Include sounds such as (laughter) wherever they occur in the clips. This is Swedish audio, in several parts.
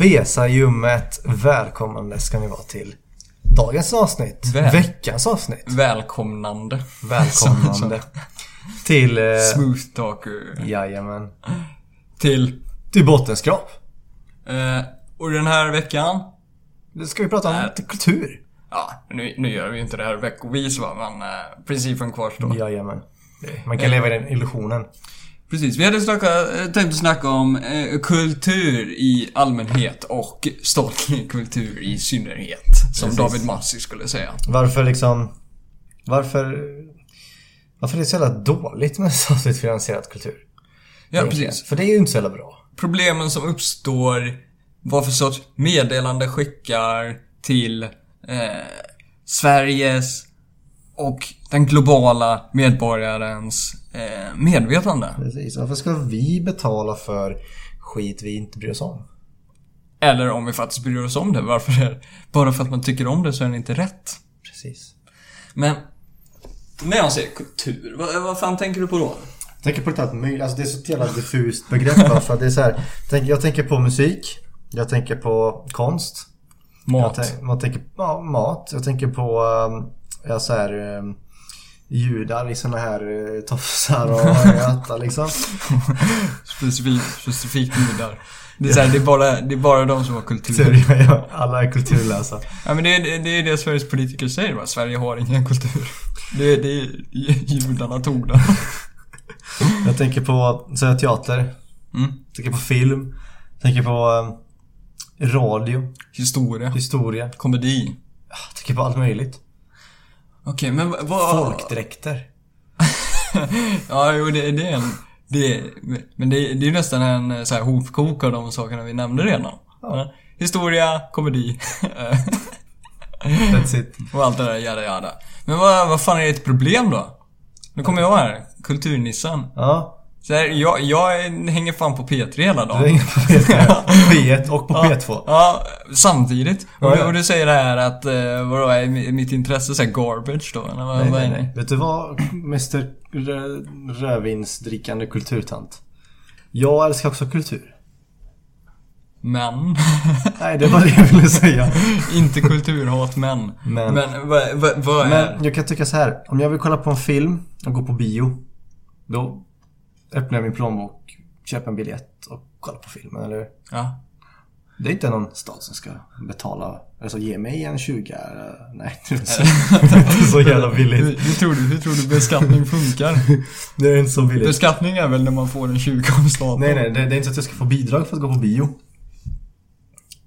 Fesa ljummet. Välkomnande ska ni vara till dagens avsnitt. Väl- Veckans avsnitt. Välkomnande. Välkomnande. (laughs) till... Eh, Smooth talker. jajamän. Till. Till bottenskrap. Eh, och den här veckan. Nu ska vi prata om lite kultur. Ja, nu, nu gör vi ju inte det här veckovis va, men eh, principen kvarstår. Jajamän. Man kan leva i den illusionen. Precis, vi hade snacka, eh, tänkt att snacka om eh, kultur i allmänhet och statlig kultur i synnerhet. Som Precis. David Massi skulle säga. Varför liksom... Varför... Varför är det så jävla dåligt med statligt finansierad kultur? Ja, precis. För det är ju inte så jävla bra. Problemen som uppstår, vad för sorts meddelande skickar till eh, Sveriges och den globala medborgarens eh, medvetande. Precis. Varför ska vi betala för skit vi inte bryr oss om? Eller om vi faktiskt bryr oss om det, varför är Bara för att man tycker om det så är det inte rätt. Precis. Men, när jag säger kultur, vad, vad fan tänker du på då? Jag tänker på lite allt möjligt. Alltså det är så ett jävla diffust begrepp. va? För det är så här, jag tänker på musik. Jag tänker på konst. Mat. Jag tänk, man tänker ja, mat. Jag tänker på um, ja, så här, um, judar i såna här uh, tofsar och äta liksom. (laughs) Specifikt, specifikt judar. Det är, så här, det, är bara, det är bara de som har kultur. är alla är kulturlösa. Ja men det är det, är det Sveriges politiker säger va? Sverige har ingen kultur. Det, det är judarna tog den. (laughs) Jag tänker på så teater. Mm. Jag tänker på film. Jag tänker på um, radio. Historia. Historia. Komedi. Jag tänker på allt möjligt. Okej men vad... Folkdräkter. (laughs) Ja jo det, det är en... Det men det, är- det är ju nästan en eh, så här hopkok av de sakerna vi nämnde redan. Ja. Historia, komedi. That's it. (laughs) och allt det där jada jada. Men vad, vad fan är ett problem då? Nu kommer jag här. Kulturnissen. Ja. Så här, jag, jag hänger fan på P3 hela dagen. Du hänger på P3. (laughs) P1 och på Ja, P2. Ja, samtidigt. Och, du, och du säger det här att, eh, vadå, är mi- mitt intresse så här garbage då? Eller vad, Nej, vad är nej, nej. Vet du vad, Mr rö, rödvinsdrickande kulturtant? Jag älskar också kultur. Men. (laughs) Nej, det var det jag ville säga. (laughs) inte kulturhat men. Men- Men vad, vad, vad är... Men jag kan tycka så här. Om jag vill kolla på en film och gå på bio. Då öppnar jag min plånbok, köper en biljett och kollar på filmen, eller hur? Ja. Det är inte någon stat som ska betala, alltså ge mig en 20 eller- Nej, det är så, (laughs) det är inte så jävla Hur, billigt. hur, tror du, hur tror du beskattning funkar? (laughs) Det är inte så billigt. Beskattning är väl när man får en 20 av staten? Nej, nej, det, det är inte så att jag ska få bidrag för att gå på bio.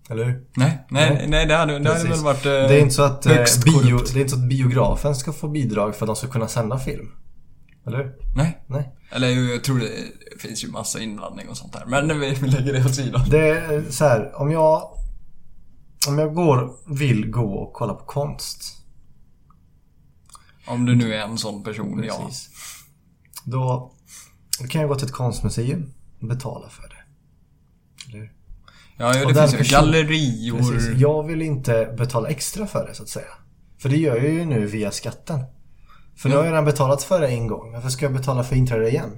Eller hur? Nej, nej, Nej. nej det hade, det hade väl varit... eh, Det är inte så att, eh, bio, det är inte så att biografen ska få bidrag för att de ska kunna sända film. Eller hur? Nej. Nej. Eller jag tror det finns ju massa inblandning och sånt där. Men vi, vi lägger det åt sidan. Det är så här, om jag... Om jag går, vill gå och kolla på konst. Om du nu är en sån person, ja. Precis. Då, då kan jag gå till ett konstmuseum och betala för det. Eller hur? Ja, ja det finns ju gallerior. Precis. Jag vill inte betala extra för det så att säga. För det gör jag ju nu via skatten. För nu har jag redan betalat för det en gång. Varför ska jag betala för inträde igen?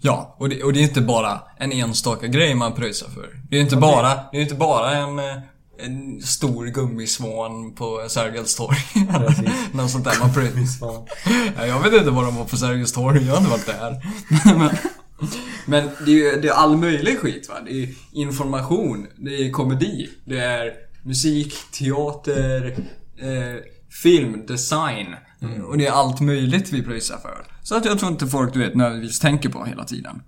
Ja, och det, och det är inte bara en enstaka grej man pröjsar för. Det är inte, det- bara, det är inte bara en, eh, en stor gummisvan på Sergels torg. (laughs) Något sånt där man pröjsar. Ja, jag vet inte vad de var på Sergels torg, jag har inte varit där. (laughs) men, men det är ju det är all möjlig skit va. Det är information, det är komedi, det är musik, teater, eh, film, design. Och det är allt möjligt vi pröjsar för. Så att jag tror inte folk, du vet, nödvändigtvis tänker på hela tiden.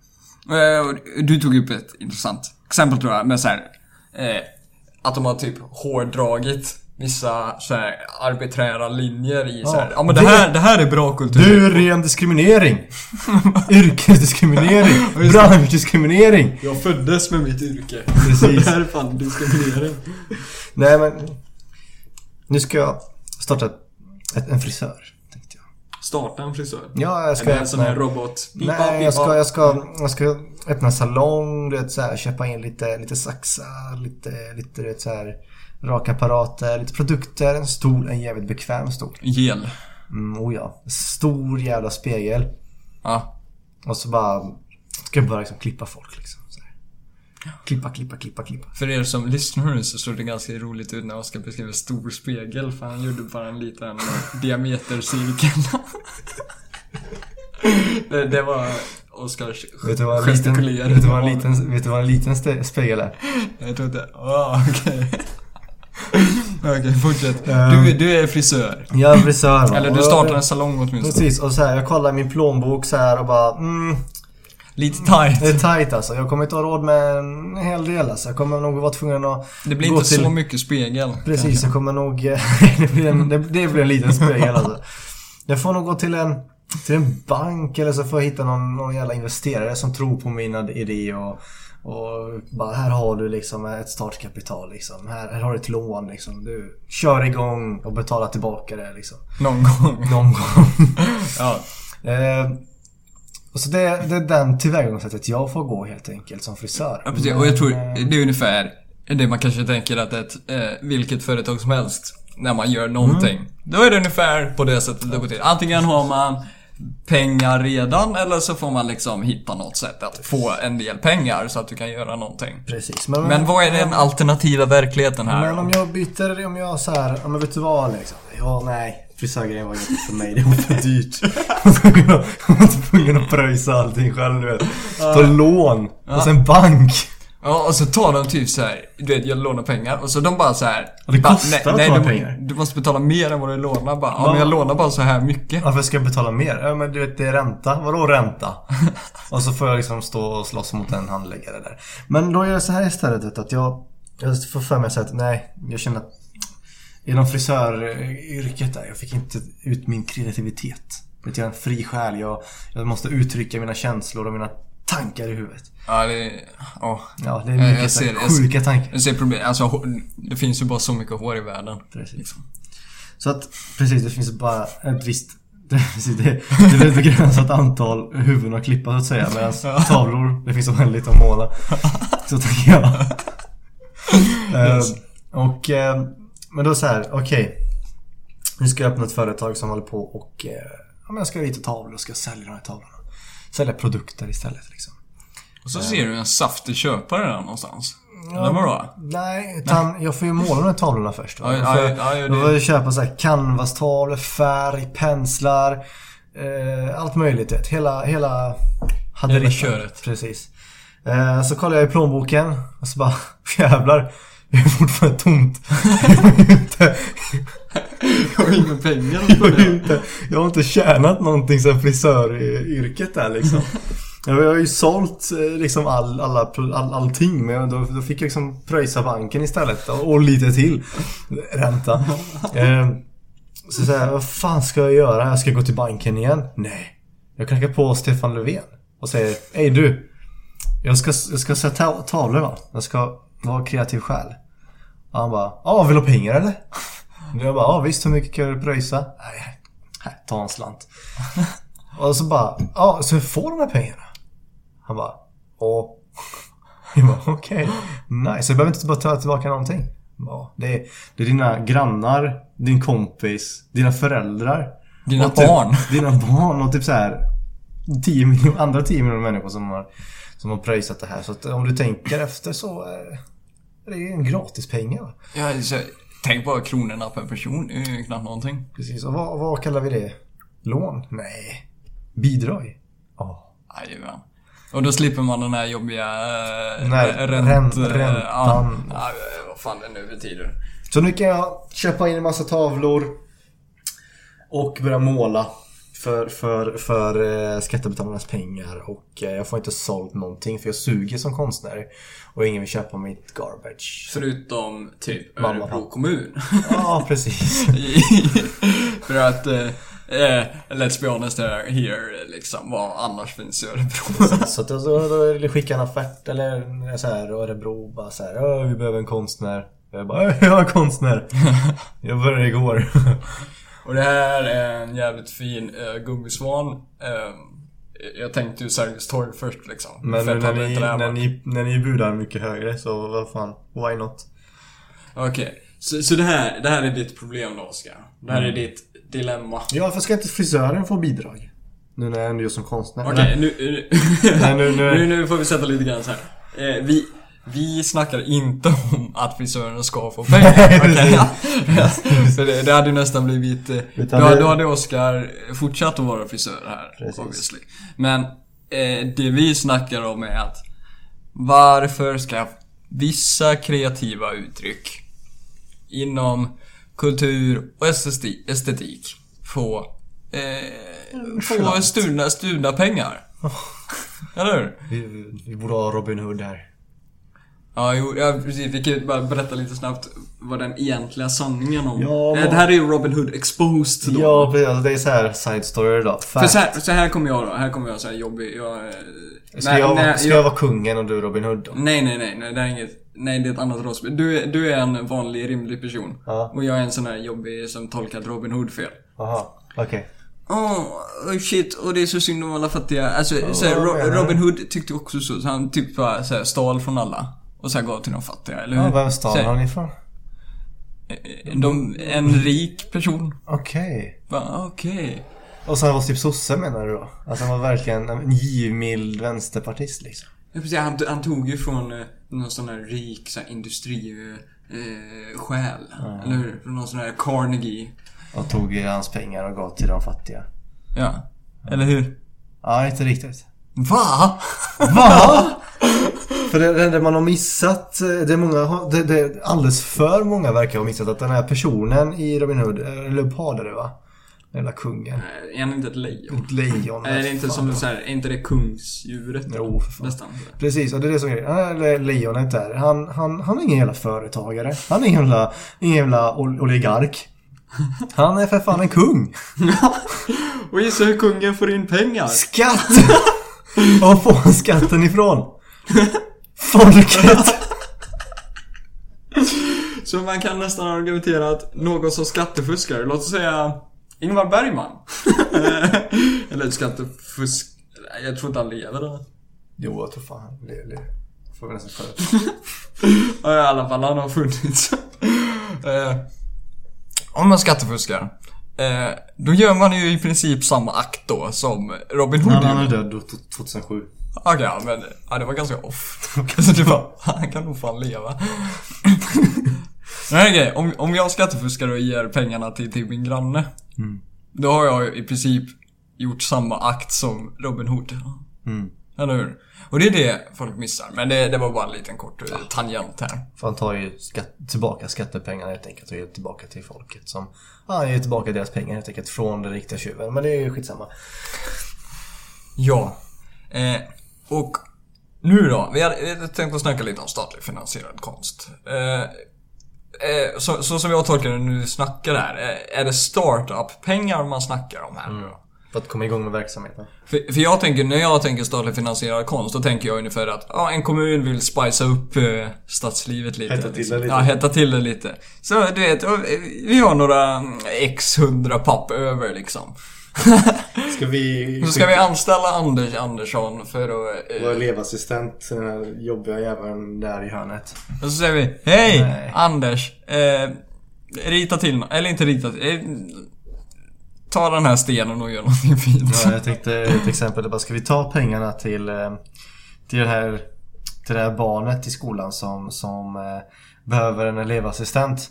Eh, Du tog upp ett intressant exempel tror jag, med så här, eh, att de har typ hårdragit vissa så här arbiträra linjer i så här, Ja. ja men det Det- här, det här är bra kultur. Du, ren diskriminering! (laughs) Yrkesdiskriminering! Branschdiskriminering! Jag föddes med mitt yrke. Precis. Det här är fan diskriminering. Nej men... Nu ska jag starta ett, ett, en frisör. Starta en frisör. Ja, jag ska Eller en sån här robot. Pipa, Nej, jag ska, pipa. jag, ska, jag ska öppna en salong, du vet, så här, köpa in lite, lite saxar, lite, lite du vet, så här, rakapparater, lite produkter, en stol, en jävligt bekväm stol. Gel. Mm, oh ja. Stor jävla spegel. Ja. Och så bara ska jag bara liksom klippa folk liksom. Klippa, klippa, klippa, klippa. För er som lyssnar nu så såg det ganska roligt ut när Oskar beskrev stor spegel för han gjorde bara en liten diametercirkel. (laughs) det, det var Oskars Vet du vad en liten, gestikulering. vet du vad en liten, vet du vad en liten spegel är? Jag trodde, åh okej. (laughs) Okej, fortsätt. Ehm. Du, du är frisör. Jag är frisör va? Eller du startar en salong åtminstone. Precis, och så här, jag kollar min plånbok så här och bara mm, Lite tight. Det är tight alltså. Jag kommer inte ha råd med en hel del alltså. Jag kommer nog vara tvungen att Det blir inte till... så mycket spegel. Precis, jag kommer nog... (laughs) det, blir en, det, det blir en liten spegel alltså. Jag får nog gå till en, till en bank eller så får jag hitta någon, någon jävla investerare som tror på min idé och, och bara här har du liksom ett startkapital liksom. Här, här har du ett lån liksom. Du kör igång och betalar tillbaka det liksom. Någon gång. Någon gång. (laughs) Ja. eh, och så det, det är den tillvägagångssättet jag får gå helt enkelt som frisör. Ja, precis. Och jag tror eh, det är ungefär det man kanske tänker att ett, eh, vilket företag som helst, när man gör någonting. Mm. Då är det ungefär på det sättet det går till. Antingen har man pengar redan eller så får man liksom hitta något sätt att få en del pengar så att du kan göra någonting. Precis. Men, Men vad är den alternativa verkligheten här Men om jag byter, om jag så här, ja men vet du vad liksom? Ja, nej. Frisörgrejen var inte för mig. Det var för dyrt. Jag var tvungen att- att pröjsa allting själv du vet. Ta lån. Och sen bank. Ja, och så tar de typ så här, du vet, jag lånar pengar och så de bara så här. Och det kostar att låna du, pengar. Du måste betala mer än vad du lånar bara. Ja, men jag lånar bara så här mycket. Varför ska jag betala mer? Ja men du vet det är ränta. Vadå ränta? (laughs) och så får jag liksom stå och slåss mot en handläggare där. Men då gör jag så här istället vet du, att jag, jag får för mig att nej, jag känner att inom frisöryrket där, jag fick inte ut min kreativitet. Jag är en fri själ. Jag, jag måste uttrycka mina känslor och mina tankar i huvudet. Ja, det är... Ja. Ja, det är mycket jag ser- jag sjuka tankar. Jag ser problem, alltså det finns ju bara så mycket hår i världen. Precis. Så att, precis, det finns bara ett visst (laughs) det, precis, det, det är ett begränsat antal huvuden att klippa så att säga. Medan tavlor, det finns oändligt att måla. (laughs) Så tänker jag. Eh, och, eh, men då så här, okej. Nu ska jag öppna ett företag som håller på och eh, ja, men jag ska rita tavlor och ska sälja de här tavlorna. Sälja produkter istället liksom. Och så ser du en saftig köpare där någonstans. Eller vadå? Nej, utan jag får ju måla de här tavlorna först. Va? Ja, ja, jag, ja, ja, då får jag köpa så här canvastavlor, färg, penslar. Eh, allt möjligt. vet. Hela, hela haderittan. köret. Precis. Eh, så kollar jag i plånboken och så bara (laughs) jävlar. Det är fortfarande tomt. Jag har ju inte, Jag har inga pengar jag har ju inte, jag har inte tjänat någonting sen frisöryrket där liksom. Jag har ju sålt eh, liksom all, alla, all, allting men då, då fick jag liksom pröjsa banken istället och, och lite till ränta. Eh, så säger jag, vad fan ska jag göra? Jag ska gå till banken igen? Nej. Jag knackar på Stefan Löfven och säger, Hej du. Jag ska, jag ska sätta tavlor va? Jag ska vara kreativ själ. Och han bara, ja vill du ha pengar eller? (laughs) Jag bara, ja visst hur mycket kan du pröjsa? Nej, ta en slant. (laughs) Och så bara, ja så får de här pengarna? Han bara, ja. (laughs) Jag bara, okej. Nice. Jag behöver inte bara ta tillbaka någonting. Ja, det, är, det är dina grannar, din kompis, dina föräldrar. Dina och typ, barn. Dina barn och typ så här 10 miljoner, andra 10 miljoner människor som har, som har pröjsat det här. Så att om du tänker efter så eh, är det en gratis pengar. va? Ja, så, tänk bara kronorna per person. Det är ju knappt någonting. Precis. Och vad, vad kallar vi det? Lån? Nej. Bidrag? Ja. Jajamän. Och då slipper man den här jobbiga äh, Nej, rän- eh, räntan. Ja, ja, vad fan det nu betyder. Så nu kan jag köpa in en massa tavlor och börja måla för, för, för eh, skattebetalarnas pengar och eh, jag får inte sålt någonting för jag suger som konstnär och ingen vill köpa mitt garbage. Förutom typ Mamma, Örebro pappa. kommun. Ja, (laughs) precis. (laughs) För att, eh, eh, let's be honest here, liksom, vad annars finns i Örebro? Så då, då, då skickar en offert eller så här, Örebro bara så här, "Ja, vi behöver en konstnär. Jag bara, "Ja, jag är konstnär. Jag började igår. Och det här är en jävligt fin eh, gummisvan. Eh, jag tänkte ju Sergels torg först liksom. Men Fett när ni, när, ni, när ni budar mycket högre så vad fan, why not? Okej, så, så det, här, det här är ditt problem då Oskar? Det här är Mm. ditt dilemma? Ja, varför ska inte frisören få bidrag? Nu när jag ändå gör som konstnär. Okej, nu, nu, nu- (laughs) nu- nu, nu får vi sätta lite grann så här. Eh, vi, Vi snackar inte om att frisörerna ska få (laughs) pengar. För (laughs) det, det hade ju nästan blivit... eh, Utan Då, det- då hade Oskar fortsatt att vara frisör här. Precis. Obviously. Men eh, det vi snackar om är att varför ska vissa kreativa uttryck inom kultur och esteti- estetik få, eh, få stulna, stulna pengar? Eller hur? Vi, vi borde ha Robin Hood här. Ja, jo, ja, precis. Vi kan ju bara berätta lite snabbt vad den egentliga sanningen om... Ja, Eh, Det här är ju Robin Hood exposed då. Ja, precis. Alltså, det är så här side story då. För så här, så här kommer jag då. Här kommer jag så här jobbig. Jag, eh, Ska, nej, jag, nej, ska jag vara kungen och du Robin Hood då? Nej, nej, nej, nej, det är inget... Nej, det är ett annat rollspel. Du, är- du är en vanlig, rimlig person. Ja. Och jag är en sån här jobbig som tolkar Robin Hood fel. Jaha, okej. Åh, oh, shit, och det är så synd om alla fattiga. Alltså, så här, vad Ro- menar du? Robin Hood tyckte också så. så han typ bara så här, stal från alla. Och så här gav till de fattiga, eller hur? Ja, vem stal han ifrån? eh, De, en rik person. Okej. Va, okej. Och så han var typ sosse menar du då? Alltså han var verkligen en givmild vänsterpartist liksom. Ja, precis, han, han tog ju från eh, någon sån här rik så här, industri... Eh, själ. Eller hur? Från någon sån här Carnegie. Och tog eh, hans pengar och gav till de fattiga. Ja. Eller hur? Ja, inte riktigt. Va? Va? (laughs) För det, det, det man har missat, eh, det är många, det, det, alldeles för många verkar ha missat att den här personen i Robin Hood, eh, Leopard är det va? Den jävla kungen. Nej, Är han inte ett lejon? Ett lejon. Är det inte som så här, är inte det kungsdjuret? Jo, för fan. Nästan. Precis, och det är det som är grejen. Lejonet där. Han, han, han är ingen jävla företagare. Han är ingen jävla, ingen jävla ol- oligark. Han är för fan en kung. (laughs) Och gissa hur kungen får in pengar? Skatt! (laughs) Var får han skatten ifrån? (laughs) Folket! (laughs) Så man kan nästan argumentera att någon som skattefuskar, låt oss säga Ingmar Bergman. (laughs) Eller skattefusk... Nej, Jag tror inte han lever? Jo, jag tror fan han le- le- Får vi nästan för Ja, i alla fall, han har funnits. eh, om man skattefuskar, eh, då gör man ju i princip samma akt då som Robin Hood Han, han är död då, t- 2007. Okej, ja, men ja, det var ganska off. Så det var, han kan nog fan leva. Nej, okej. Om, om jag skattefuskar och ger pengarna till, till min granne. Då har jag i princip gjort samma akt som Robin Hood. Mm. Eller hur? Och det är det folk missar. Men det, det var bara en liten kort eh, tangent här. För han tar ju skatt, tillbaka skattepengarna helt enkelt och ger tillbaka till folket som... Ja, han ger tillbaka deras pengar helt enkelt från den riktiga tjuven. Men det är ju skitsamma. Ja. Eh, och nu då. Vi hade, tänkt att snacka lite om statligt finansierad konst. Eh, eh, så, så som jag tolkar det när du snackar här. Eh, är det startup-pengar man snackar om här då? För att komma igång med verksamheten. För, för jag tänker, när jag tänker statligt finansierad konst, då tänker jag ungefär att ja, en kommun vill spicea upp eh, stadslivet lite. Hetta till det lite. Ja, hetta till det lite. Så du vet, eh, vi har några mm, x hundra papp över liksom. (laughs) Ska vi... Så ska vi anställa Anders Andersson för att... eh, Vår elevassistent, den här jobbiga jäveln där i hörnet. Och så säger vi Hej Nej. Anders! Eh, rita till eller inte rita till, eh, Ta den här stenen och gör någonting fint. Ja, jag tänkte ett exempel. Bara, ska vi ta pengarna till, eh, till, det här, till det här barnet i skolan som, som eh, behöver en elevassistent?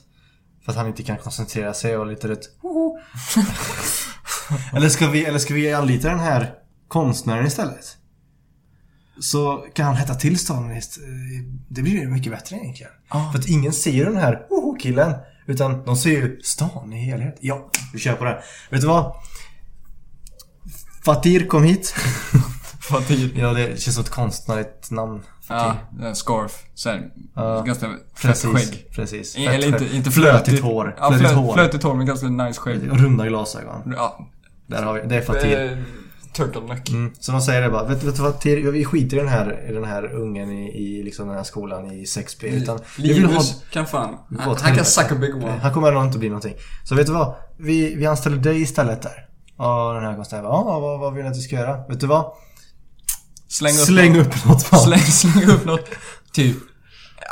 För att han inte kan koncentrera sig och lite rätt (laughs) (laughs) eller, ska vi, eller ska vi anlita den här konstnären istället? Så kan han hetta till staden. Det blir ju mycket bättre egentligen. Ja. För att ingen ser ju den här killen Utan de ser ju stan i helhet. Ja, vi kör på det. Vet du vad? Fatir kom hit. (laughs) Fatir. Ja, det känns som ett konstnärligt namn. Ja, en scarf. Såhär, Ja, ganska fett skägg. precis. Eller inte, inte Flötigt hår. Ja, Flötigt flötigt hår men ganska nice skägg. Och runda glasögon. Ja. Där har vi, det är Fatir. Turtleneck. Mm. Så de säger det bara, vet, vet du vad Fatir, vi skiter i den här, i den här ungen i, i liksom den här skolan i 6B. Utan vi vill ha, Linus kan fan... Han, han kan helvete. sucka big one. han kommer nog inte bli någonting. Så vet du vad? Vi, vi anställer dig istället där. Ja, den här konstnären bara, ja, vad, vad vill du att du ska göra? Vet du vad? Släng upp Släng upp något. Släng, släng upp något. Typ.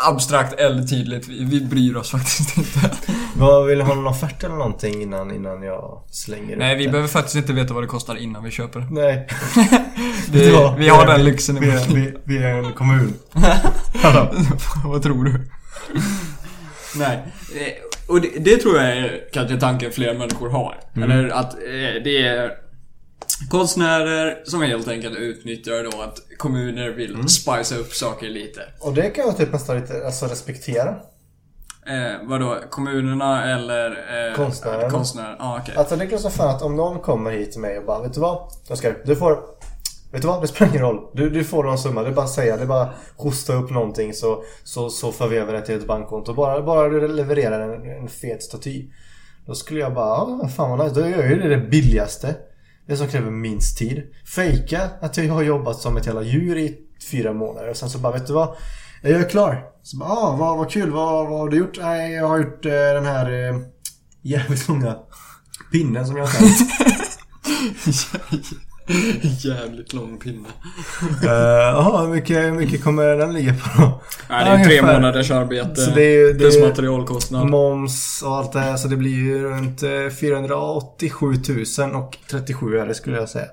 Abstrakt eller tydligt. Vi, vi bryr oss (laughs) faktiskt inte. Vad Vill ni ha någon offert eller någonting innan, innan jag slänger Nej, vi det? behöver faktiskt inte veta vad det kostar innan vi köper. Nej. (laughs) Vi, du vad? vi har är- den lyxen i vi, är- vi, vi är en kommun. (laughs) Vad tror du? Nej. eh, Och det, det tror jag är kanske tanken fler människor har. Eller att eh, det är konstnärer som helt enkelt utnyttjar då att kommuner vill spicea upp saker lite. Och det kan jag typ nästan lite alltså, respektera. Eh, vadå? Kommunerna eller... Eh, Konstnärerna. Konstnärer? Ja, okej. Alltså det är klart som fan att om någon kommer hit till mig och bara Vet du vad? Oskar, du får Vet du vad? Det spelar ingen roll. Du, du får någon summa. Det är bara att säga. Det är bara att hosta upp någonting så, så, så för vi över det till ett bankkonto. Bara, bara du levererar en, en fet staty. Då skulle jag bara, ja fan vad nice. Då gör jag ju det, det billigaste. Det som kräver minst tid. Fejka att jag har jobbat som ett jävla djur i fyra månader. Och sen så bara, vet du vad? Jag är klar. Så bara, ah, vad, vad kul. Vad, vad har du gjort? Nej, jag har gjort eh, den här eh, jävligt långa pinnen som jag har (laughs) tänkt. (laughs) Jävligt lång pinne. (laughs) Eh, Jaha, hur mycket, hur mycket kommer den ligga på då? Nej, det är Ja, tre månaders arbete. Så det är ju- det plus är- materialkostnad. Moms och allt det här så det blir ju runt eh, 487 000 och 37 öre skulle jag säga.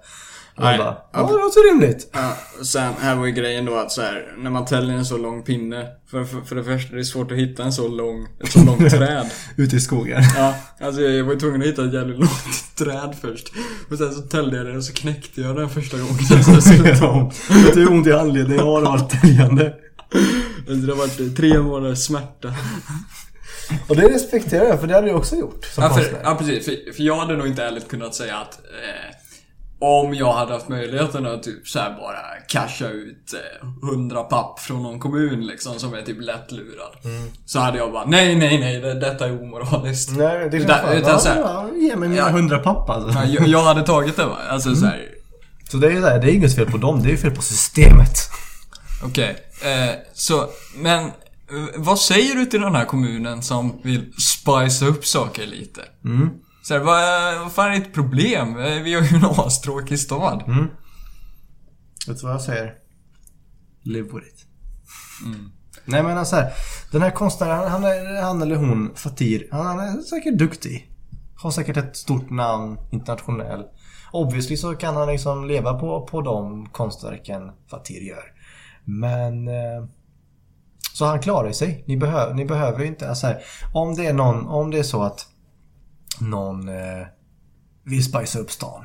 Nej, bara, ja. ja det låter rimligt. Ja, sen här var ju grejen då att så här, när man täljer en så lång pinne. För, för, för det första, det är svårt att hitta en så lång, ett så långt (laughs) träd. Ute i skogen. Ja, alltså jag var ju tvungen att hitta ett jävligt långt träd först. Och sen så täljde jag det och så knäckte jag den första gången. Ta. Vet du hur ont i handleden jag har av allt täljande? Så det har varit tre månaders smärta. Och det respekterar jag för det hade jag också gjort som Ja, för, ja precis. För, för jag hade nog inte ärligt kunnat säga att eh, om jag hade haft möjligheten att typ så bara casha ut eh, 100 papp från någon kommun liksom som är typ lättlurad. Så hade jag bara nej, nej, nej, det, detta är omoraliskt. Nej, det är fan. utan Ja, så här- ja, ge mig mina hundra pappa alltså. Ja, jag, jag hade tagit det va? Alltså så här. Så det är ju där, det är inget fel på dem, det är ju fel på systemet. Okej, eh, så, men eh, vad säger du till den här kommunen som vill spicea upp saker lite? Mm. Så här, vad, vad fan är ditt problem? Eh, Vi har ju en astråkig stad. Mm. Vet du vad jag säger? Live with it. Mm. Nej men alltså här, Den här konstnären, han, är, han eller hon, Fatir, han, han är säkert duktig. Har säkert ett stort namn internationell. Obviously så kan han liksom leva på, på de konstverken Fatir gör. Men... Eh, så han klarar sig. Ni, behöver ni behöver ju inte... Alltså här, om det är någon, om det är så att någon eh, vill spicea upp stan.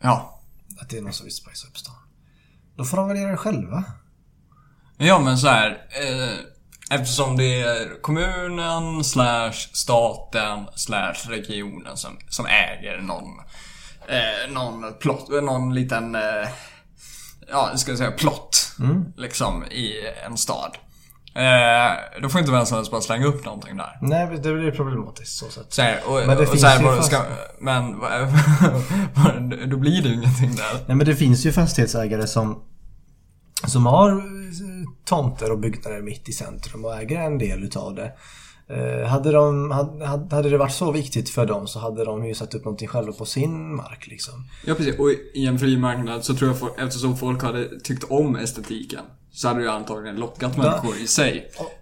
Ja. Att det är någon som vill spicea upp stan. Då får de väl göra det själva. Ja men så här. Eh, eftersom det är kommunen slash staten slash regionen som, som äger någon eh, någon plott, någon liten eh, ja, ska jag säga plott liksom i en stad. Eh, då får inte vem som helst bara slänga upp någonting där. Nej, det blir problematiskt så sätt. Så här, och, Men det och finns så här, ju fast- ska, men (laughs) då blir det ju ingenting där. Nej men det finns ju fastighetsägare som som har eh, tomter och byggnader mitt i centrum och äger en del utav det. Eh, hade, de, hade, hade det varit så viktigt för dem så hade de ju satt upp någonting själva på sin mark liksom. Ja precis, och i en fri marknad så tror jag folk, eftersom folk hade tyckt om estetiken så hade det antagligen lockat människor i sig. Och,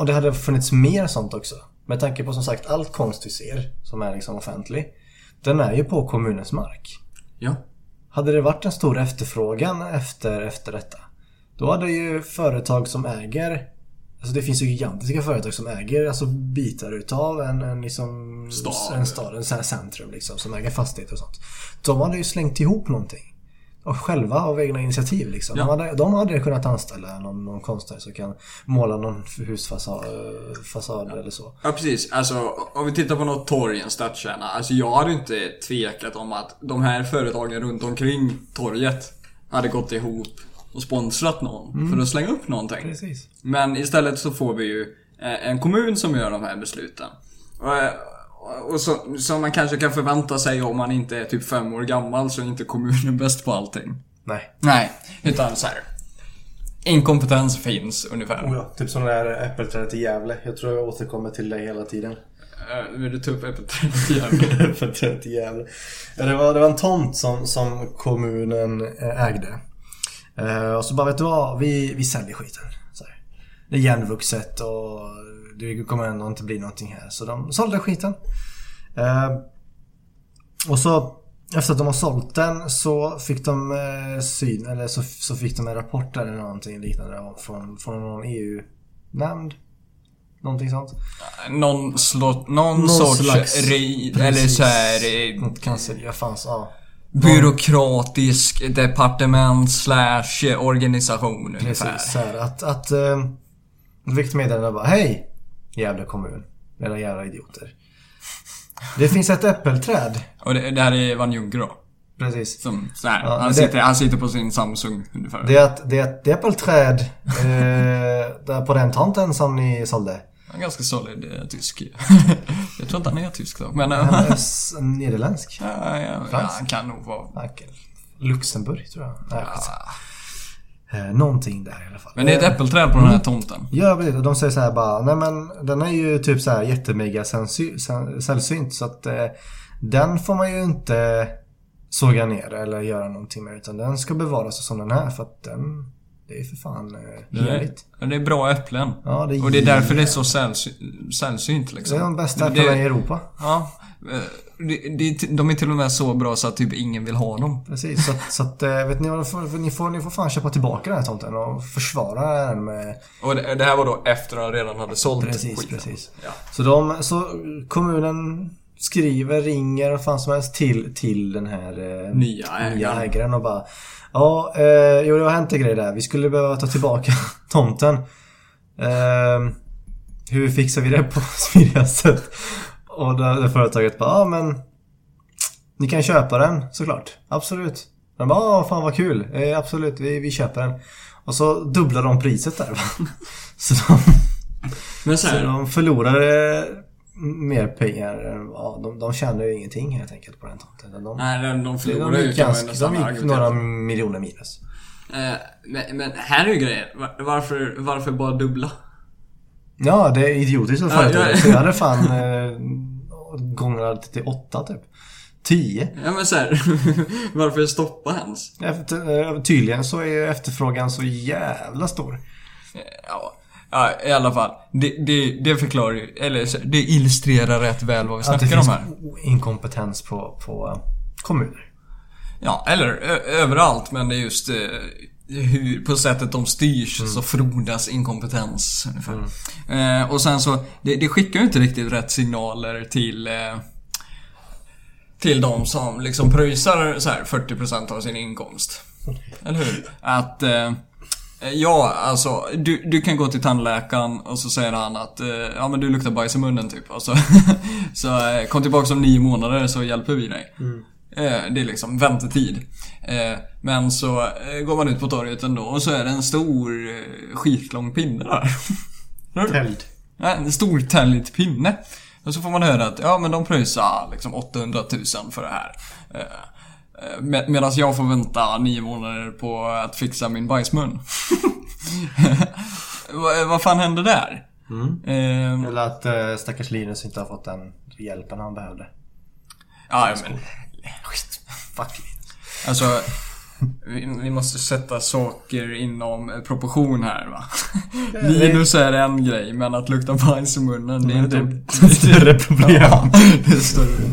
och det hade funnits mer sånt också. Med tanke på som sagt all konst vi ser som är liksom offentlig. Den är ju på kommunens mark. Ja. Hade det varit en stor efterfrågan efter, efter detta Då hade ju företag som äger Alltså det finns ju gigantiska företag som äger alltså bitar utav en, en liksom Stad. En stad, en sån här centrum liksom som äger fastigheter och sånt. De hade ju slängt ihop någonting. Och själva av egna initiativ liksom. Ja. De, hade, de hade kunnat anställa någon, någon konstnär som kan måla någon husfasad fasad eller så. Ja precis, alltså om vi tittar på något torg i en stadskärna. Alltså jag hade inte tvekat om att de här företagen runt omkring torget hade gått ihop och sponsrat någon för att slänga upp någonting. Precis. Men istället så får vi ju eh, en kommun som gör de här besluten. Och, eh, och så, som man kanske kan förvänta sig om man inte är typ fem år gammal så är inte kommunen (laughs) bäst på allting. Nej. Nej, utan så här. Inkompetens finns ungefär. Oh ja, typ som det där äppelträdet i Gävle. Jag tror jag återkommer till det hela tiden. Eh, Vill du ta upp äppelträdet igen? (laughs) Äppelträdet i Gävle. Det, var, det var en tomt som, som kommunen ägde. Eh, och så bara, vet du vad? Vi, vi säljer skiten. Så här. det är igenvuxet och det kommer ändå inte bli någonting här. Så de sålde skiten. Eh, och så efter att de har sålt den så fick de eh, syn, eller så, så fick de en rapport eller någonting liknande från, från någon EU-nämnd. Någonting sånt. Någon, slott, någon, Någon sorts slags- re, eller så här, eh, Något cancer, ja fanns, ja. Byråkratisk departement slash organisation ungefär. Precis, så här, att, att eh, meddelande bara Hej! Jävla kommun. Eller jävla idioter. Det finns ett äppelträd. Och det, det här är Van Juncker då. Precis. Som så här, Ja, han, det- sitter, han sitter på sin Samsung ungefär. Det är ett, det är ett äppelträd eh, där på den tomten som ni sålde. Är ganska solid eh, tysk. (laughs) jag tror inte han är tysk dock. Men... Han eh, är s- (laughs) nederländsk. ja, ja, ja, Fransk. han kan nog vara... Luxemburg tror jag. Nej, skitsamma. eh, någonting där i alla fall. Men det är ett Eh, äppelträd på den här tomten. Ja, precis. Och de säger så här bara, nej men den är ju typ så här jättemega sällsy- säll- sällsynt så att eh, den får man ju inte såga ner eller göra någonting med utan den ska bevaras som den är för att den, det är för fan eh, Det är, heligt. det är bra äpplen. Ja, det är Och det är därför det är så sällsy- sällsynt Det liksom. är de bästa Det- äpplena i Europa. Ja. eh, Det, det, de är till och med så bra så att typ ingen vill ha dem. Precis, så att, så att eh, vet ni vad, ni får, ni får, ni får fan köpa tillbaka den här tomten och försvara den med... Och det, det här var då efter han redan hade sålt Precis, skiten. precis. Ja. Så de, så kommunen skriver, ringer och fan som helst till, till den här eh, Nya ägaren. nya ägaren och bara Ja, eh, jo det har hänt en grej där. Vi skulle behöva ta tillbaka (laughs) tomten. Eh, hur fixar vi det på (laughs) smidigast sätt? Och det, det företaget bara, ja men Ni kan köpa den såklart. Absolut. De bara, ja fan vad kul. Eh, absolut, vi, vi köper den. Och så dubblar de priset där va. (laughs) Så de, Men så så här, de förlorade mer pengar. Ja, de, de tjänade ju ingenting helt enkelt på den tomten. De, Nej, de, de de, förlorade ju gick, ganska, de gick några miljoner minus. Eh, men, men här är ju grejen. Var- Varför, varför bara dubbla? Ja, det är idiotiskt att Ja, företag. ja. Så jag hade fan eh, gångrat till åtta typ. Tio. Ja men så här, (laughs) varför stoppa ens? Efter, eh, tydligen så är efterfrågan så jävla stor. Eh, Ja, ja i alla fall. Det, det, det förklarar ju, eller det illustrerar rätt väl vad vi Att det snackar om finns här. inkompetens på, på eh, kommuner. Ja, eller överallt, men det är just eh, hur, på sättet de styrs Mm. så frodas inkompetens ungefär. Eh, och sen så, det, det skickar ju inte riktigt rätt signaler till eh, till de som liksom pröjsar så här 40% av sin inkomst. Eller hur? Att eh, Ja, alltså du, du kan gå till tandläkaren och så säger han att eh, ja men du luktar bajs i munnen typ. Och så, (laughs) eh, kom tillbaka om nio månader så hjälper vi dig. Eh, det är liksom väntetid. Eh, men så eh, går man ut på torget ändå och så är det en stor eh, skitlång pinne där. (laughs) Täld. Ja, en stor täljt pinne. Och så får man höra att ja men de pröjsar liksom 800 000 för det här. Eh, med, Medan jag får vänta nio månader på att fixa min bajsmun. (laughs) vad, vad fan hände där? Eh, Eller att eh, stackars Linus inte har fått den hjälpen han behövde. ja, men Skit. Fuck alltså. Vi, vi måste sätta saker inom proportion här va. Linus är en grej, men att lukta bajs i munnen det är är ett större problem. (laughs) Ja, det är större.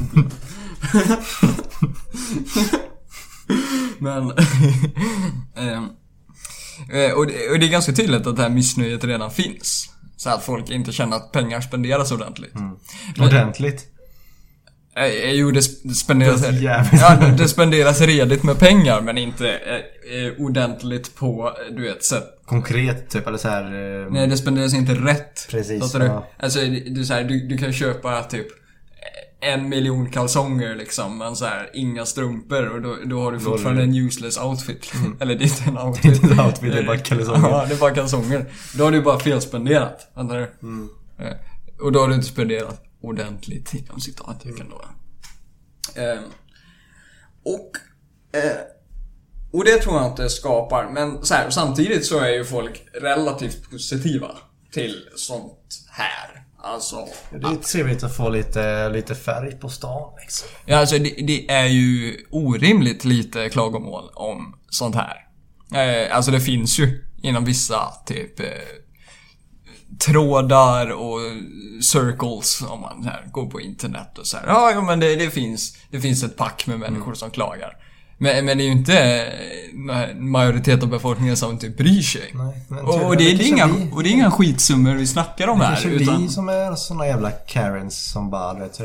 (laughs) (laughs) Men... (laughs) ehm, eh, och, det, och det är ganska tydligt att det här missnöjet redan finns. Så att folk inte känner att pengar spenderas ordentligt. Ordentligt. Eh, eh, jo, det, sp- det spenderas... Det så. Ja, det- spenderas redigt med pengar men inte eh, eh, ordentligt på, eh, du vet, sätt Konkret typ, eller så här. Eh, Nej, det spenderas inte rätt. Precis, Fattar du? ja. Alltså, är så här, du, du kan köpa typ en miljon kalsonger liksom, men så här, inga strumpor och då, då har du fortfarande en useless outfit. (laughs) Eller (laughs) det är inte en outfit. Det är outfit, det är bara (laughs) kalsonger. Ja, det är bara kalsonger. Då har du bara felspenderat. Fattar du? Mm. Eh, Och då har du inte spenderat ordentligt, inom citattecken då. Ehm, och eh, och det tror jag inte skapar, men så här, samtidigt så är ju folk relativt positiva till sånt här. Alltså, Det är trevligt att få lite, lite färg på stan liksom. ja, alltså det, det är ju orimligt lite klagomål om sånt här. Eh, alltså det finns ju inom vissa typ eh, trådar och circles om man här, går på internet och så här. Ja, ja men det, det, finns, det finns ett pack med människor Mm. som klagar. Men, men det är ju inte en majoritet av befolkningen som typ bryr sig. Nej, men Och, och, det det är kanske inga, vi- och det är inga skitsummor vi snackar om Det här. kanske Utan, vi som är såna jävla Karens som bara vet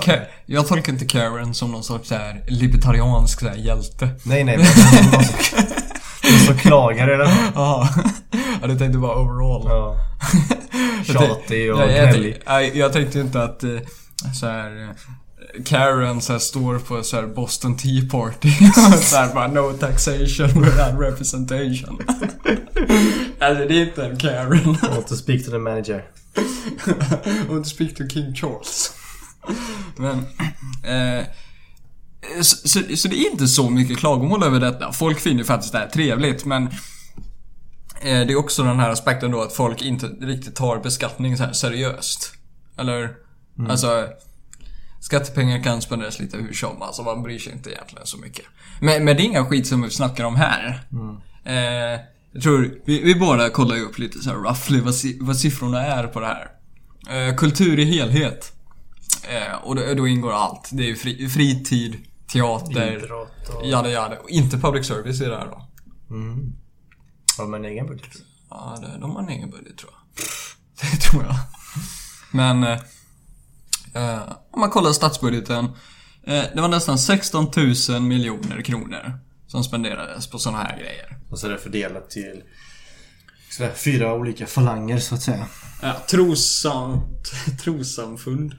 Ka- jag tolkar inte Karen som någon sorts så här libertariansk så här, hjälte. Nej nej men de som, klagar eller? Ja, ja du tänkte bara overall. Ja. Tjatig och jag, jag, gnällig. tänk- jag, jag tänkte inte att eh, så här, eh, Karen så här, står på så här Boston Tea Party (laughs) så här bara no taxation without representation. (laughs) alltså det är inte en Karen. I want to speak to the manager. (laughs) och speak to King Charles. Men, eh, så, så, så det är inte så mycket klagomål över detta. Folk finner faktiskt det här trevligt men eh, det är också den här aspekten då att folk inte riktigt tar beskattning så här seriöst. Eller, alltså Skattepengar kan spenderas lite hur som, alltså man bryr sig inte egentligen så mycket. Men, men det är inga skit som vi snackar om här. Eh, jag tror, vi, vi båda kollar ju upp lite så här roughly vad, si, vad siffrorna är på det här. Eh, kultur i helhet. Eh, och då, då ingår allt. Det är ju fri, fritid, teater, Idrott och... jada jada. Och inte public service i det här då. Mm. Har en egen budget? Ja, det, de har en egen budget tror jag. (laughs) Det tror jag. Men, eh, eh, om man kollar statsbudgeten. Eh, det var nästan 16 000 miljoner kronor som spenderades på sådana här grejer. Och så är det fördelat till sådär, fyra olika falanger så att säga. Ja, trossam, trossamfund.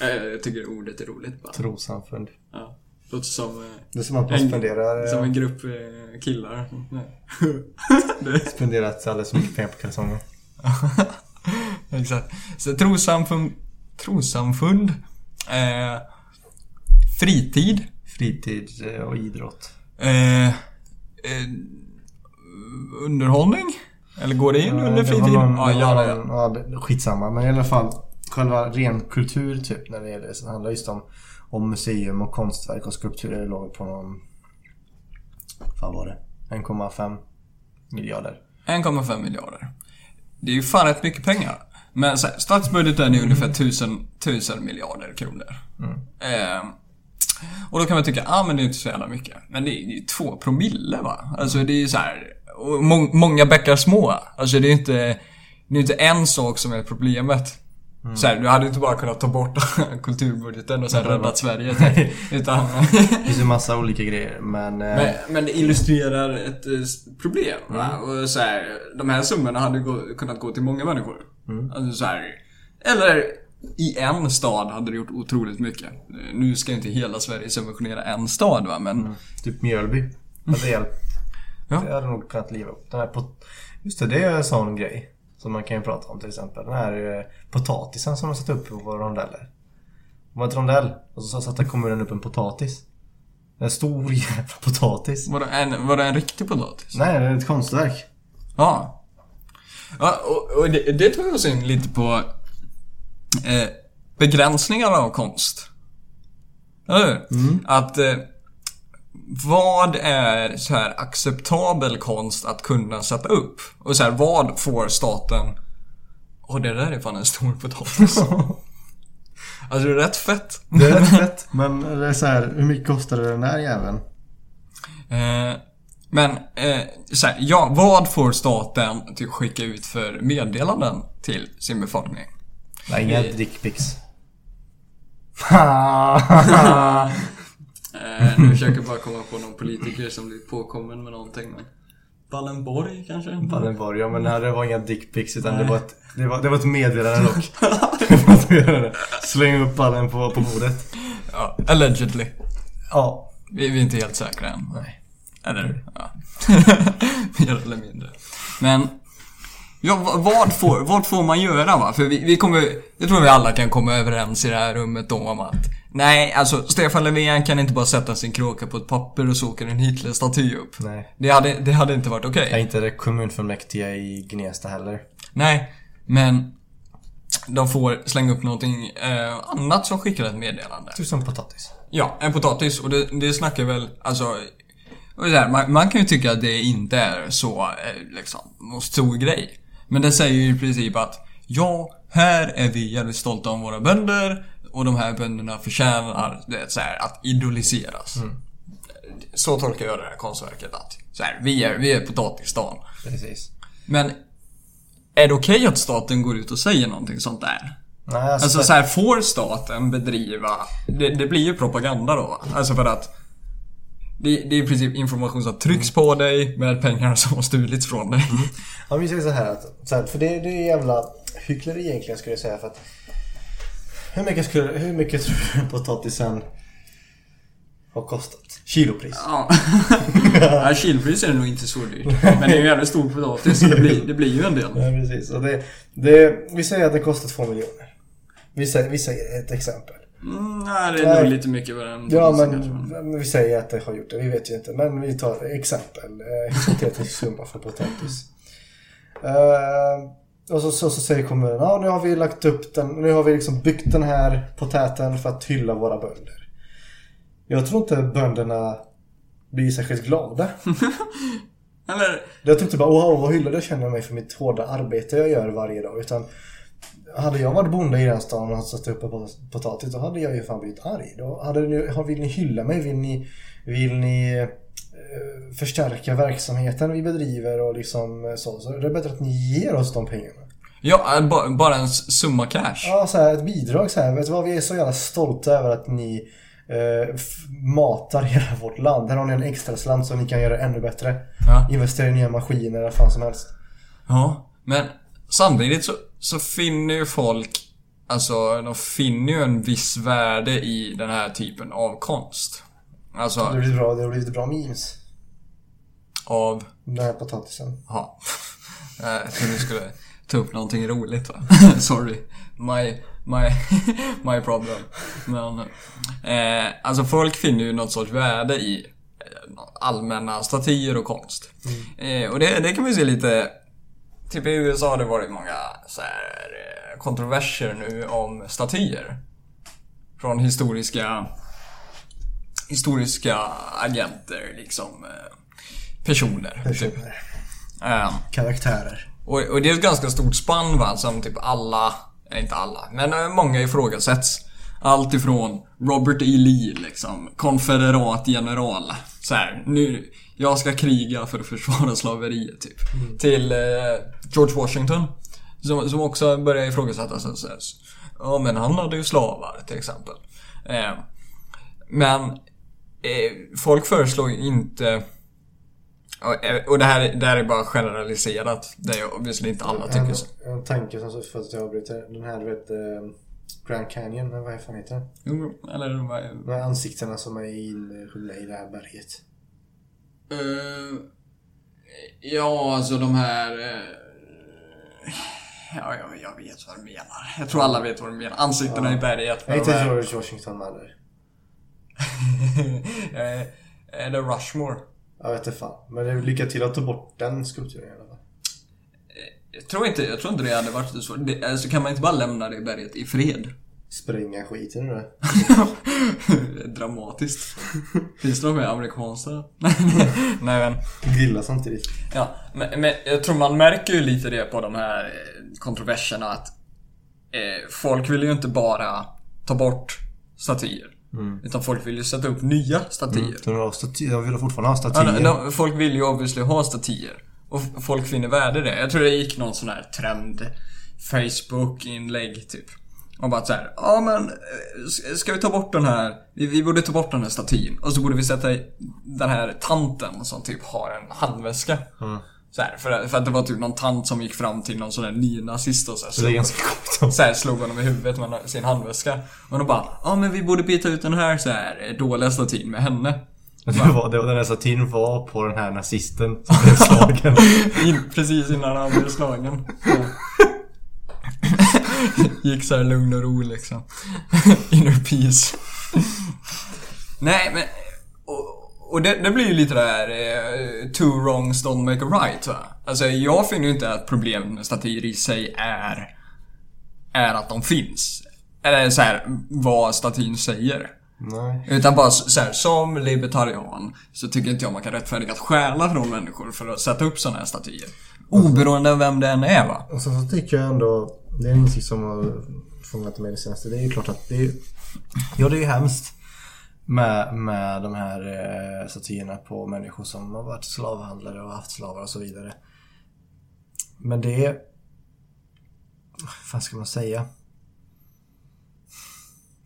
Eh, jag tycker ordet är roligt bara. Trossamfund. Ja. Låter som, eh, Det är som att man En- spenderar, som en grupp killar. (laughs) Spenderat alldeles för mycket pengar på kalsonger. (laughs) Exakt. Så trossamfund, trossamfund, eh, fritid, Fritid eh, och idrott. eh, eh, underhållning? Eller går det in under det fritid? någon- ja, det ja, ja. någon- ja, det- skitsamma. Men i alla fall själva ren kultur typ när det gäller så det handlar just om, om museum och konstverk och skulpturer. Det låg på någon... Vad var det? 1,5 miljarder. 1,5 miljarder. Det är ju fan rätt mycket pengar. Men så här, statsbudgeten är ungefär 1000, 1000 miljarder kronor. Eh, och då kan man tycka, ah men det är inte så jävla mycket. Men det är ju två promille va? Alltså det är ju så här, och må, många bäckar små. Alltså det är ju inte, det är inte en sak som är problemet. Så här, du hade inte bara kunnat ta bort (laughs) kulturbudgeten och sen räddat Sverige. typ. Utan, (laughs) Det finns ju massa olika grejer men... eh, men, men det illustrerar ett eh, problem. Va? Och så här, de här summorna hade gå, kunnat gå till många människor. Alltså så här, eller i en stad hade det gjort otroligt mycket. Nu ska inte hela Sverige subventionera en stad va, men... Typ Mjölby. Hade hjälpt. (laughs) Ja. Det hade nog kunnat liva upp. Den här pot- Just det, det är en sån grej. Som man kan ju prata om till exempel. Den här eh, potatisen som de satt upp på rondeller. Det var ett rondell och så satte kommunen upp en potatis. En stor (laughs) jävla potatis. Var det en, var det en riktig potatis? Nej, det är ett konstverk. Ja. Ja, och, och det, det tar oss in lite på eh, begränsningar av konst. Eller hur? Att eh, vad är så här acceptabel konst att kunna sätta upp? Och så här, vad får staten... Åh, det där är fan en stor potatis. (laughs) alltså det är rätt fett. Det är rätt fett. Men det är så här, hur mycket kostade den där jäveln? Eh, men, eh, så här, ja, vad får staten till skicka ut för meddelanden till sin befolkning? Nej, inga Eh. dickpics. (laughs) Eh, nu försöker jag bara komma på någon politiker som blir påkommen med någonting. Men... Wallenborg kanske? Wallenborg, ja men det här var inga dickpics utan det Nej. var, ett, det, var, det var ett meddelande dock. det. (laughs) Släng upp ballen på, på bordet. Ja, allegedly. Ja. Vi, vi är inte helt säkra än. Nej. Eller, ja. (laughs) Mer eller mindre. Men, ja, vad- får, vad får man göra va? För vi, vi kommer, jag tror vi alla kan komma överens i det här rummet då om att Nej, alltså Stefan Löfven kan inte bara sätta sin kråka på ett papper och så åker en Hitler-staty upp. Nej. Det hade, det hade inte varit okej. Är inte det kommunfullmäktige i Gnesta heller. Nej, men de får slänga upp någonting eh, annat som skickar ett meddelande. Tusen potatis. Ja, en potatis och det, det snackar väl, alltså här, man, man kan ju tycka att det inte är så, eh, liksom, någon stor grej. Men det säger ju i princip att ja, här är vi jävligt stolta om våra bönder och de här bönderna förtjänar det, så här, att idoliseras. Så tolkar jag det här konstverket att så här, vi är, vi är potatisstan. Precis. Men är det okej att staten går ut och säger någonting sånt där? Nej, alltså, Alltså så här, får staten bedriva... Det, det blir ju propaganda då? Alltså för att... Det, det är i princip information som trycks på dig med pengar som har stulits från dig. Ja, vi säger så här, att, så här för det, det är jävla hyckleri egentligen skulle jag säga för att hur mycket, skulle, hur mycket tror du potatisen har kostat? Kilopris. Ja. (laughs) ja kilopris är det nog inte så dyrt. Men det är ju en jävligt stor potatis så det blir, det blir ju en del. Ja, precis. Och det, det, vi säger att det kostar två miljoner. Vi säger, vi säger ett exempel. Mm, nej, det är Nej. nog lite mycket den Ja, men, men vi säger att det har gjort det. Vi vet ju inte. Men vi tar exempel. Eh, Hypotetisk (laughs) summa för potatis. Eh, och så, så, så säger kommunen, ja nu har vi lagt upp den, nu har vi liksom byggt den här potäten för att hylla våra bönder. Jag tror inte bönderna blir särskilt glada. (laughs) Eller, Jag tror inte bara, wow vad hyllad jag känner mig för mitt hårda arbete jag gör varje dag. Utan hade jag varit bonde i den stan och satt upp pot- potatis då hade jag ju fan blivit arg. Då hade ni, vill ni hylla mig? Vill ni, vill ni eh, förstärka verksamheten vi bedriver och liksom eh, så. Så det är bättre att ni ger oss de pengarna. ja, ba, bara en summa cash. Ja, så här, ett bidrag så här. Vet du vad? Vi är så jävla stolta över att ni eh, matar hela vårt land. Här har ni en extra slant så ni kan göra ännu bättre. Ja. Investera i nya maskiner eller vad fan som helst. Ja, men samtidigt så, så finner ju folk, alltså de finner ju en viss värde i den här typen av konst. Det Alltså, har blivit bra, det har blivit bra memes. av, Den här potatisen. ja. (laughs) Eh, Jag trodde du skulle ta upp någonting roligt va? (laughs) Sorry. My, my, (laughs) my problem. Men, eh, alltså folk finner ju något sorts värde i eh, allmänna statyer och konst. Eh, och det, det kan vi se lite Typ i USA har det varit många så här, eh, kontroverser nu om statyer. Från historiska historiska agenter liksom. eh, Personer. Typ. Personer. Eh, Karaktärer. och, och det är ett ganska stort spann va, som typ alla, eh, inte alla, men många ifrågasätts. Allt ifrån Robert E. Lee liksom, konfederat general. Så här, nu, jag ska kriga för att försvara slaveriet typ. Till eh, George Washington. Som, som också börjar ifrågasättas. Så, så här, ja men han hade ju slavar till exempel. Eh, men eh, folk föreslår ju inte och, eh, och det här, det här är bara generaliserat. Det är obviously inte alla tycker så. En, en tanke som så för att jag avbryter. Den här du vet eh, Grand Canyon, vad fan heter den? Jo, Eller här, De här ansiktena som är inhuggna i det här berget. Eh, ja, alltså de här... eh, ja, jag, jag vet vad du menar. Jag tror alla vet vad du menar. Ansiktena i berget. Jag med heter George Washington (laughs) eller? Eh, Är det Rushmore? Jag vet inte fan. Men lycka till att ta bort den skulpturen i alla fall. Jag tror inte, jag tror inte det hade varit så svårt. Alltså kan man inte bara lämna det berget i fred? Spränga skiten ur det. (laughs) Dramatiskt. Finns det något mer amerikanskt? (laughs) Nej men. Grilla samtidigt. Ja, men, men jag tror man märker ju lite det på de här eh, kontroverserna att eh, folk vill ju inte bara ta bort statyer. Utan folk vill ju sätta upp nya statyer. Så de, har staty- de vill fortfarande ha Ja, statyer. de, de, folk vill ju obviously ha statyer. Och folk finner värde i det. Jag tror det gick någon sån här trend Facebook-inlägg typ. Och bara så här, ja men eh, ska vi ta bort den här, vi, vi borde ta bort den här statyn. Och så borde vi sätta den här tanten som typ har en handväska. Så här, för, för att det var typ någon tant som gick fram till någon sån här nynazist och så här, Så det är slog, så här, slog honom i huvudet med sin handväska. Och de bara, ja men vi borde byta ut den här så här dåliga statyn med henne. (laughs) Det var, det var den här statyn var på den här nazisten som blev slagen. (laughs) In, precis innan han blev slagen. Ja. (laughs) (laughs) Gick så här lugn och ro liksom. (laughs) Inner peace. Nej men... Och, och det, det blir ju lite det här eh, two wrongs don't make a right va. Alltså jag finner ju inte att problemet med statyer i sig är... Är att de finns. Eller så här, vad statyn säger. Nej. Utan bara så så här, som libertarian så tycker inte jag man kan rättfärdiga att stjäla från människor för att sätta upp sådana här statyer. Oberoende av vem det än är va? Och sen så tycker jag ändå, det är en insikt som har fångat mig det senaste. Det är ju klart att det är, ja det är ju hemskt med, med de här eh, statyerna på människor som har varit slavhandlare och haft slavar och så vidare. Men det är, vad ska man säga?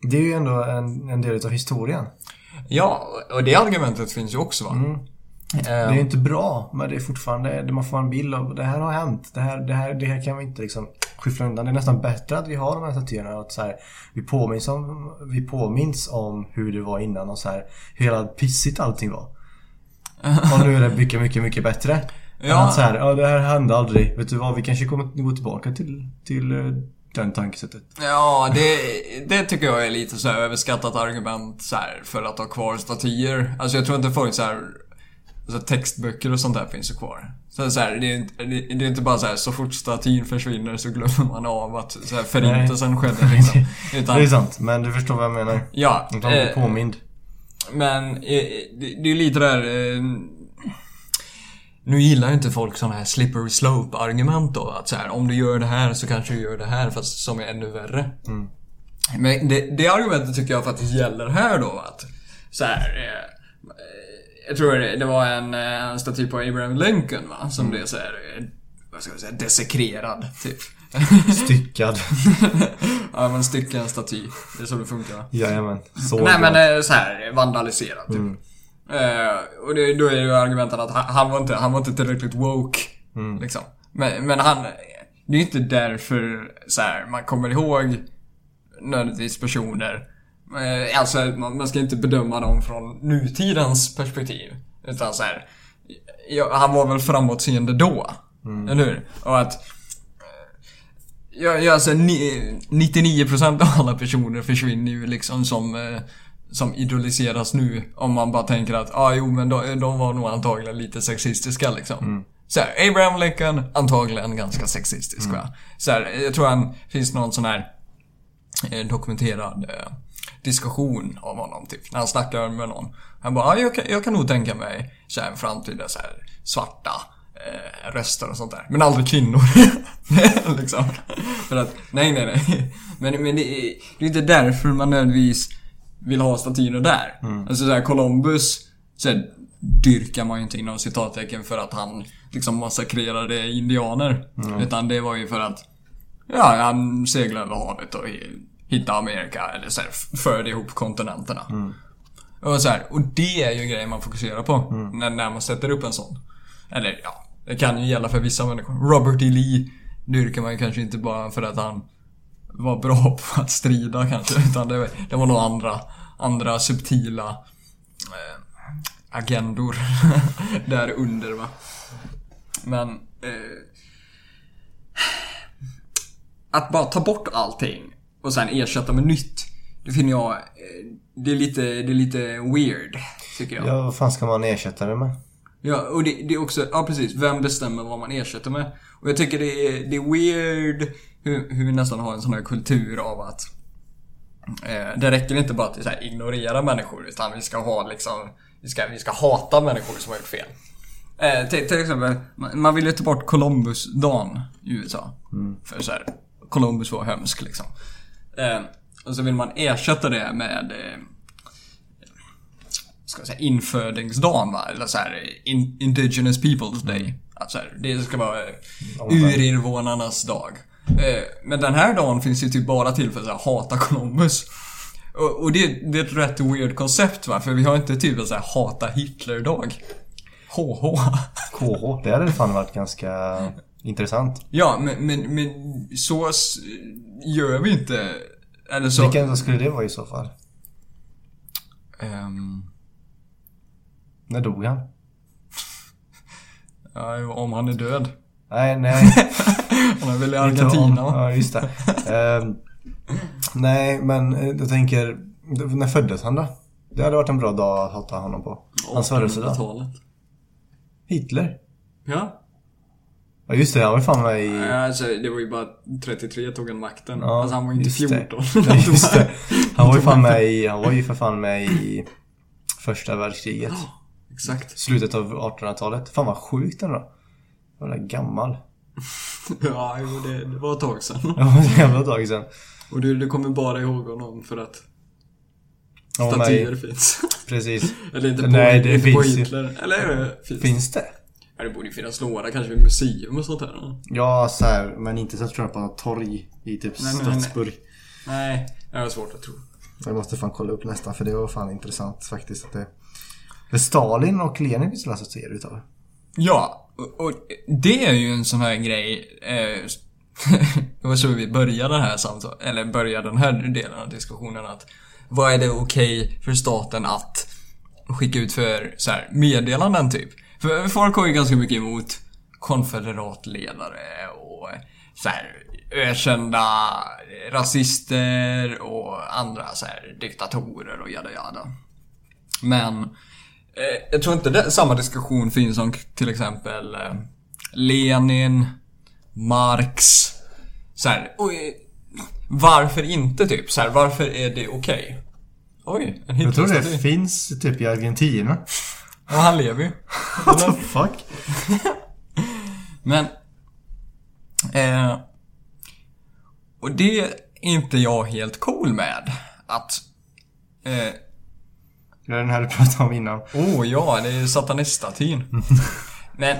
Det är ju ändå en, en del av historien. Ja, och det argumentet finns ju också va? Mm. Det är inte bra, men det är fortfarande, man får en bild av det här har hänt. Det här, det här, det här kan vi inte liksom skyffla undan. Det är nästan bättre att vi har de här statyerna. Att så här, vi, påminns om, vi påminns om hur det var innan och så här, hur jävla pissigt allting var. Och nu är det mycket, mycket, mycket bättre. Ja. Att så här, ja det här hände aldrig. Vet du vad, vi kanske kommer gå tillbaka till, till eh, den tankesättet. Ja, det, det tycker jag är lite så överskattat argument så här, för att ha kvar statyer. Alltså jag tror inte folk så här, alltså textböcker och sånt där finns ju kvar. Så, så här, det, är, det, det är inte bara så här, så fort statyn försvinner så glömmer man av att så här, förintelsen skedde liksom. (laughs) Utan, Det är sant, men du förstår vad jag menar. ja, Man blir eh, påmind. men eh, det, det är lite där... Eh, nu gillar ju inte folk sådana här slippery slope argument då. Att så här, om du gör det här så kanske du gör det här fast som är ännu värre. Men det, det argumentet tycker jag faktiskt gäller här då. Att så här, eh, jag tror det, det var en, eh, en staty på Abraham Lincoln va? Som blev så här, eh, vad ska jag säga, desekrerad typ. Styckad. (laughs) ja men stycka en staty. Det är så det funkar va? Jajamän. Så Nej bra. men eh, så här vandaliserad typ. Eh, och det, då är ju argumentet att han, han, var inte, han var inte tillräckligt woke. Liksom. Men, men han... Det är ju inte därför så här, man kommer ihåg nödvändigtvis personer. Eh, alltså man, ska inte bedöma dem från nutidens perspektiv. Utan så här, han var väl framåtseende då. Eller hur? Och att Ja, ja alltså ni, 99% av alla personer försvinner ju liksom som, eh, som idoliseras nu. Om man bara tänker att, ah, jo men de, de var nog antagligen lite sexistiska liksom. Så här, Abraham Lincoln, antagligen ganska sexistisk va. Så här, jag tror han finns någon sån här eh, dokumenterad eh, diskussion av honom typ. När han snackar med någon. Han bara, ah, jag, kan, jag kan nog tänka mig så här, framtida så här, svarta eh, röster och sånt där. Men aldrig kvinnor. (laughs) liksom. För att, nej nej nej. Men, men det, är, det är inte därför man nödvändigtvis vill ha statyer där. Alltså såhär Columbus, så här, dyrkar man ju inte inom citattecken för att han liksom massakrerade indianer. Utan det var ju för att, ja, han seglade över havet och hi- hittade Amerika, eller så här, förde ihop kontinenterna. Och, så här, och det är ju grejen man fokuserar på när, när man sätter upp en sån. Eller ja, det kan ju gälla för vissa människor. Robert E. Lee dyrkar man ju kanske inte bara för att han var bra (laughs) på att strida kanske. Utan det, det var nog andra, andra subtila eh, agendor (laughs) där under va. Men eh, att bara ta bort allting och sen ersätta med nytt. Det finner jag, eh, det är lite, det är lite weird. Tycker jag. Ja, vad fan ska man ersätta det med? Ja, och det, det är också, ja precis, vem bestämmer vad man ersätter med? Och jag tycker det är, det är weird hur, hur vi nästan har en sån här kultur av att eh, det räcker inte bara att så här, ignorera människor utan vi ska ha liksom, vi ska, vi ska hata människor som har gjort fel. Eh, till, till exempel, man, man vill ju ta bort Columbus-dagen i USA. För så här, Columbus var hemsk liksom. Eh, och så vill man ersätta det med eh, ska jag säga, infödingsdagen va? Eller så här, in, Indigenous Peoples Day. Att så här, det ska vara eh, urinvånarnas dag. Eh, Men den här dagen finns ju typ bara till för att hata Columbus. Och, och det, det är ett rätt weird koncept va? För vi har inte typ en så här hata Hitler-dag. HH. KH, det hade fan varit ganska intressant. Ja, men, men, men så gör vi inte. Eller så... Vilken skulle det vara i så fall? Ehm, När dog han? (laughs) ja, om han är död. Nej, nej. (laughs) Han är väl i om- Argentina? Ja, just det. Ehm, nej, men eh, jag tänker... När föddes han då? Det hade varit en bra dag att hata honom på. Hans födelsedag. 1800-talet. Hitler? Ja. Ja just det, han var fan med i... Ja, Alltså, det var ju bara 33 tog han makten. Ja, alltså han var ju inte just det. 14. Ja, just det. (laughs) Han var ju fan med i, han var ju för fan med i första världskriget. Exakt. Slutet av 1800-talet. Fan vad sjukt ändå. Var gammal. (laughs) Ja, jo, det, det var ett tag sedan. Det var ett jävla tag sedan. Och du, du kommer bara ihåg honom för att statyer i, finns. precis. (laughs) Eller inte på, Nej, det inte på finns ju. Hitler. Eller är det finns? Finns det? Ja, det borde ju finnas några, kanske vid museum och sånt där. Ja, så här, men inte så jag på något torg i typ Nej, nej, nej. Strasbourg. Nej, det var svårt att tro. Jag måste fan kolla upp nästan för det var fan intressant faktiskt. Att det... För Stalin och Lenin finns det alltså serier utav. Ja, och, och det är ju en sån här grej. Eh, (laughs) det var så vi började det här samtalet, eller började den här delen av diskussionen att vad är det okej för staten att skicka ut för så här, meddelanden typ? För folk har ju ganska mycket emot konfederatledare och så här, ökända rasister och andra så här, diktatorer och jada jada. Men eh, jag tror inte det, samma diskussion finns om till exempel eh, Lenin, Marx. Så här, oj, varför inte typ? Så här, varför är det okej? Oj, en Jag tror det finns typ i Argentina. Han lever ju. What the fuck? (laughs) Men... Eh, och det är inte jag helt cool med. Att... Eh, Det är den här du pratade om innan. oh ja, det är sataniststatyn. (laughs) Men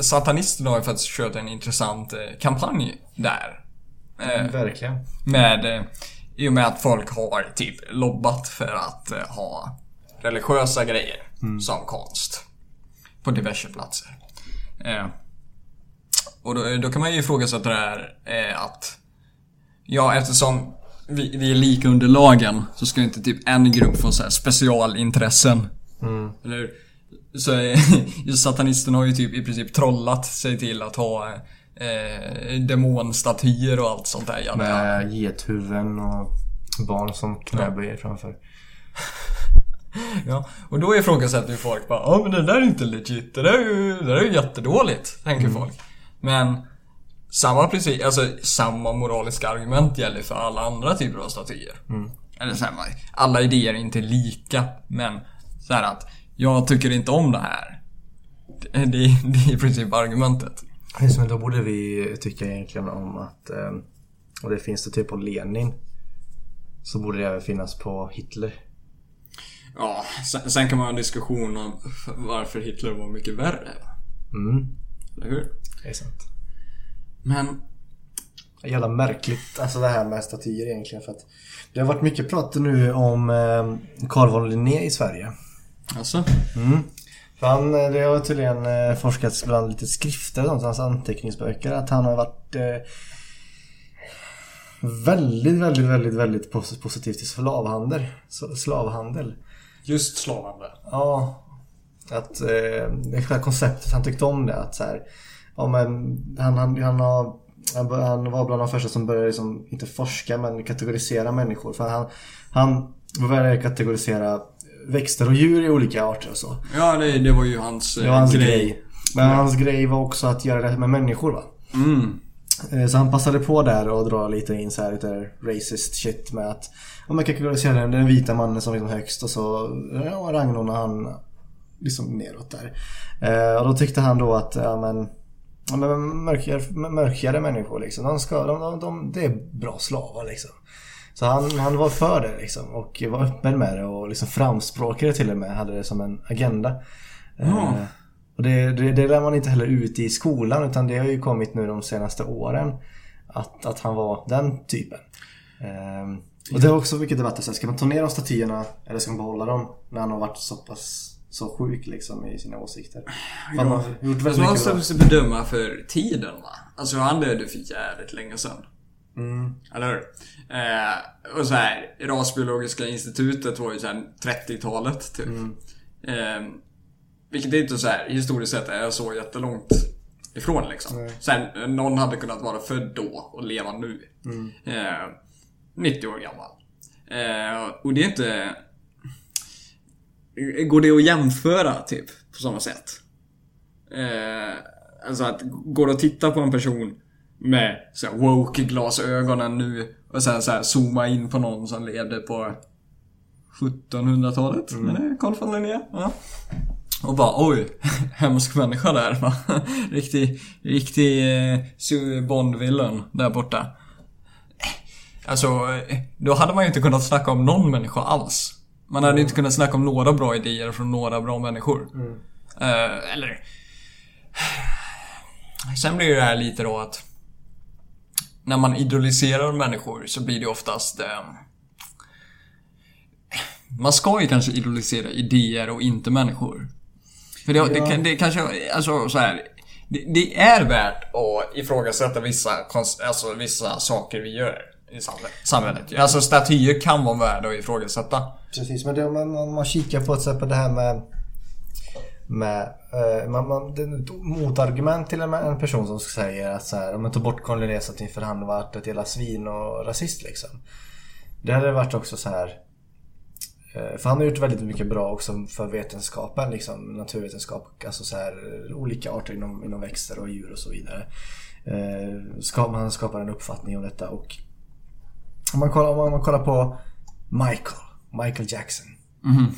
satanisterna har ju faktiskt kört en intressant eh, kampanj där. Eh, Verkligen. med... Eh, I och med att folk har typ lobbat för att eh, ha religiösa grejer som konst. På diverse platser. Eh, och då, då kan man ju ifrågasätta det här eh, att... Ja, eftersom vi, vi är lika under lagen så ska inte typ en grupp få så här specialintressen. Eller hur? Så är, (laughs) just satanisterna har ju typ i princip trollat sig till att ha eh, demonstatyer och allt sånt där. Ja, Med gethuvuden och barn som knäböjer framför. (laughs) (laughs) Ja, och då ifrågasätter ju folk bara Ja men det där är inte legit, det där är ju, det där är ju jättedåligt, tänker folk. Men samma princip, alltså samma moraliska argument gäller för alla andra typer av statyer. Eller så här, alla idéer är inte lika, men så här att jag tycker inte om det här. Det, det, det är i princip argumentet. Just, men då borde vi tycka egentligen om att, eh, och det finns det typ på Lenin. Så borde det även finnas på Hitler. Ja, sen, sen kan man ha en diskussion om varför Hitler var mycket värre. Mm, Eller hur? det är sant. Men Jävla märkligt, alltså det här med statyer egentligen för att Det har varit mycket prat nu om eh, Carl von Linné i Sverige. alltså, Mm. För han, eh, det har tydligen eh, forskats bland lite skrifter och sånt, hans anteckningsböcker, att han har varit väldigt, väldigt, väldigt, väldigt pos- positiv till slavhandel. Slavhandel. Just slavande. Ja. Att eh, det konceptet, han tyckte om det. Att så här, ja, men han, han, han, har, han, var bland de första som började liksom, inte forska men kategorisera människor. För han, han började kategorisera växter och djur i olika arter och så. Ja, det, det var ju hans, Det var hans eh, grej. Men hans grej var också att göra det med människor va. Mm. Eh, Så han passade på där och dra lite in så här lite racist shit med att om man kategoriserar den, den vita mannen som liksom högst och så ja, rangordnar han liksom neråt där. Eh, och då tyckte han då att ja, men, ja, men mörkhyade, mörkhyade människor liksom, de, ska, de, de, de, det är bra slavar liksom. Så han, han var för det liksom och var öppen med det och liksom framspråkade till och med, hade det som en agenda. Ja. Och det, det, det lär man inte heller ut i skolan utan det har ju kommit nu de senaste åren. Att, att han var den typen. Ehm, och det är också mycket debatter. Ska man ta ner de statyerna eller ska man behålla dem? När han har varit så pass så sjuk liksom i sina åsikter. Han har gjort väldigt man mycket måste bedöma för tiden va? Alltså han dödade för jävligt länge sedan. Mm. Eller hur? Eh, och så här, Rasbiologiska institutet var ju såhär 30-talet typ. Mm. Eh, vilket inte så här historiskt sett är så jättelångt ifrån liksom. Nej. Sen, någon hade kunnat vara född då och leva nu. Mm. Eh, 90 år gammal. Eh, och det är inte... Går det att jämföra typ på samma sätt? Eh, Alltså att går och titta på en person med så här woke-glasögonen nu och sen så här zooma in på någon som levde på 1700-talet. Mm. Eller Carl von Linné. Ja. Och bara oj, (laughs) hemsk människa där va. (laughs) Riktig, riktig eh, Bond-villain där borta. Alltså, då hade man ju inte kunnat snacka om någon människa alls. Man hade mm. inte kunnat snacka om några bra idéer från några bra människor. Mm. Uh, eller... (sighs) Sen blir det här lite då att... När man idoliserar människor så blir det oftast... Uh, man ska ju kanske idolisera idéer och inte människor. För det, ja. det, det, kanske, alltså så här, det, det, är värt att ifrågasätta vissa, alltså, vissa saker vi gör i samhället. Alltså statyer kan vara värda att ifrågasätta. Precis, men det, om, man, om man kikar på till exempel det här med med, eh, man, man, motargument till en, en person som säger att så här, om man tar bort Conny Resat för han varit ett jävla svin och rasist liksom. Det hade varit också så här för han har gjort väldigt mycket bra också för vetenskapen, liksom naturvetenskap, alltså så här, olika arter inom, inom växter och djur och så vidare. Eh, man skapar en uppfattning om detta och om man kollar, om man kollar på Michael, Michael Jackson. Mm.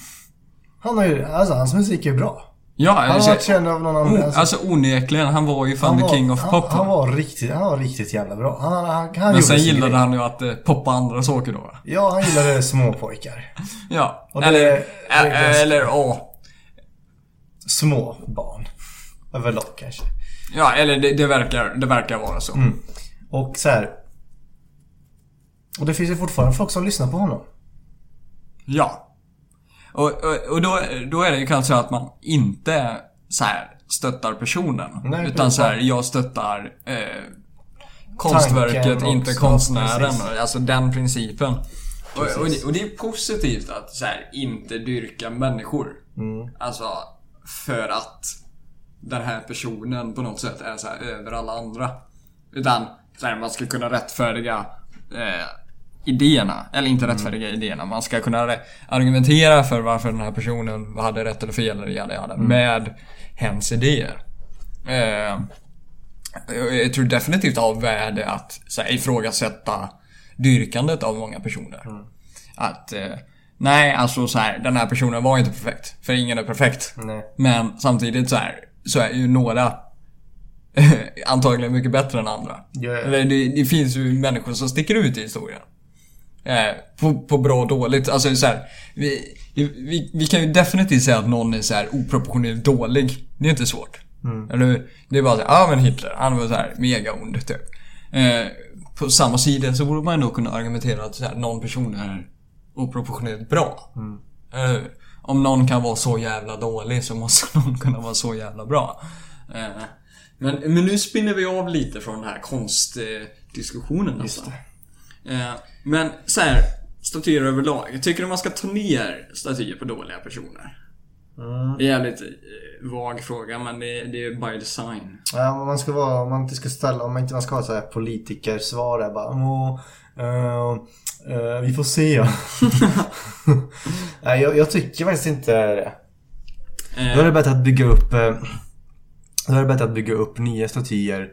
Han har ju, alltså hans musik är bra. Ja, han har varit känd av någon annan. Alltså, alltså onekligen, han var ju fan the king of pop. Han, han, var riktigt, han var riktigt jävla bra. Han, han, han Men sen gillade grej. han ju att eh, poppa andra saker då Ja, han gillade småpojkar. (laughs) ja. Det, eller, det, det, eller, åh. Små barn. Överlag kanske. Ja, eller det, det, verkar, det verkar vara så. Mm. Och så här. Och det finns ju fortfarande folk som lyssnar på honom. Ja. Och, och, och då, då är det ju kanske att man inte så här stöttar personen. Nej, utan så här, jag stöttar eh, konstverket, inte konstnären. Ja, alltså den principen. Och, och, det, och, det, är positivt att så här, inte dyrka människor. Mm. Alltså, för att den här personen på något sätt är så här, över alla andra. Utan så här, man ska kunna rättfärdiga eh, idéerna. Eller inte rättfärdiga mm. idéerna. Man ska kunna argumentera för varför den här personen hade rätt eller fel eller jada, jada, mm. med hens idéer. Eh, jag tror definitivt av värde att så här, ifrågasätta dyrkandet av många personer. Mm. Att eh, Nej, alltså så här, den här personen var inte perfekt. För ingen är perfekt. Nej. Men samtidigt så här, så är ju några (laughs) antagligen mycket bättre än andra. Yeah. Det, det, finns ju människor som sticker ut i historien. Eh, på, på, bra och dåligt. Alltså så här, vi, vi, vi, kan ju definitivt säga att någon är så här oproportionerligt dålig. Det är inte svårt. Mm. Eller, det är bara såhär, ja ah, men Hitler, han var så här mega ond typ. Eh, på samma sida så borde man ändå kunna argumentera att så här, någon person är oproportionerligt bra. Mm. Eh, om någon kan vara så jävla dålig så måste (laughs) någon kunna vara så jävla bra. Eh, men, men nu spinner vi av lite från den här konstdiskussionen. Just alltså. Men så här, statyer överlag. Tycker du man ska ta ner statyer på dåliga personer? Mm. Det är en jävligt eh, vag fråga men det, det är by design. Ja, man ska vara, om man inte ska ställa, om man inte ska ha så här politikersvar där bara Åh, uh, uh, vi får se. (laughs) Nej, jag, jag, tycker faktiskt inte det. Då är det bättre att bygga upp Då är det bättre att bygga upp nya statyer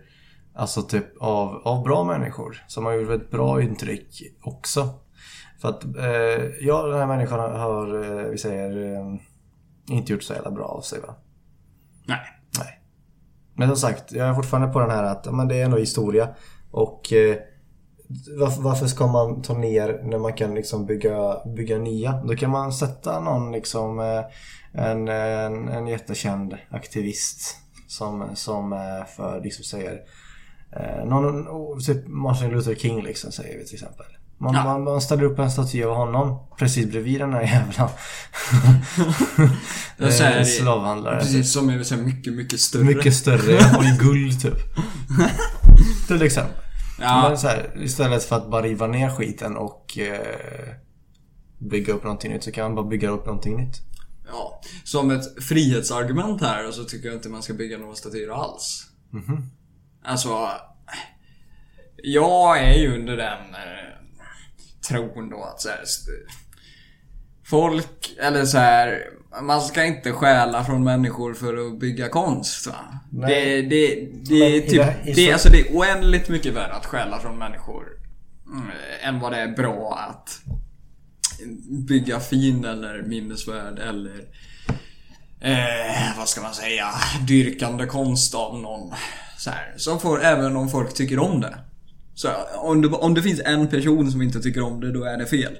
Alltså typ av, av bra människor som har gjort ett bra intryck också. För att eh, ja, den här människan har, eh, vi säger, eh, inte gjort så jävla bra av sig va? Nej. Nej. Men som sagt, jag är fortfarande på den här att men det är ändå historia. Och eh, varför, varför, ska man ta ner när man kan liksom bygga, bygga nya? Då kan man sätta någon liksom eh, en, en, en jättekänd aktivist som, som för, liksom säger Eh, någon, typ Martin Luther King liksom säger vi till exempel. Man, ja. man, man, ställer upp en staty av honom precis bredvid den här jävla (laughs) eh, slavhandlaren. Precis typ. som är så mycket, mycket större. Mycket större (laughs) och i guld typ. (laughs) till exempel. Ja. Men så här, istället för att bara riva ner skiten och eh, bygga upp någonting nytt så kan man bara bygga upp någonting nytt. Ja, som ett frihetsargument här så tycker jag inte man ska bygga några statyer alls. Mm -hmm. Alltså... Jag är ju under den eh, tron då att så här, Folk, eller så här, man ska inte stjäla från människor för att bygga konst va? Det, det, det, är typ, det- alltså, det är oändligt mycket värre att stjäla från människor mm, än vad det är bra att bygga fin eller minnesvärd eller eh, vad ska man säga, dyrkande konst av någon. Så här, som får, även om folk tycker om det. Så om det, om det finns en person som inte tycker om det, då är det fel.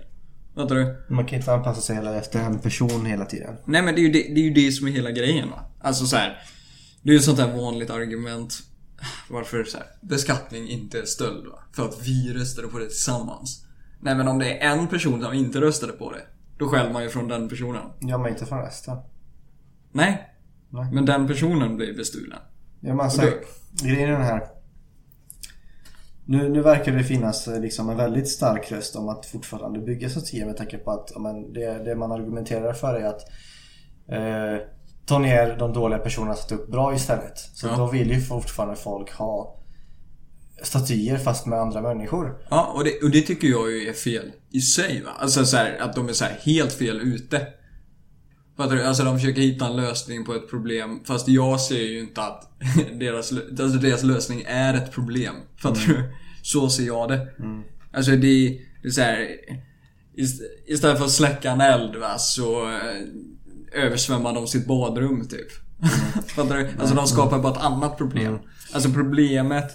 Fattar du? Man kan inte anpassa sig hela efter en person hela tiden. Nej men det är ju det, det, är ju det som är hela grejen va. Alltså så här. Det är ju ett sånt här vanligt argument. Varför så här, beskattning inte är stöld va? För att vi röstade på det tillsammans. Nej men om det är en person som inte röstade på det. Då skäller man ju från den personen. Ja, men inte från resten. Nej. Nej. Men den personen blir bestulen. Ja, men alltså, Och grejen är den här. Nu, nu verkar det finnas eh, liksom en väldigt stark röst om att fortfarande bygga statyer med tanke på att men det, det man argumenterar för är att eh, ta ner de dåliga personerna och sätta upp bra istället. Så Ja. då vill ju fortfarande folk ha statyer fast med andra människor. Ja, och det, och det tycker jag ju är fel i sig va. Alltså så här, att de är så här helt fel ute. Fattar du? Alltså de försöker hitta en lösning på ett problem. Fast jag ser ju inte att (laughs) deras, alltså deras lösning är ett problem. Fattar du? Så ser jag det. Alltså det, det är så här, ist- Istället för att släcka en eld va, så eh, översvämmar de sitt badrum typ. (laughs) Fattar du? Alltså de skapar bara ett annat problem. Alltså problemet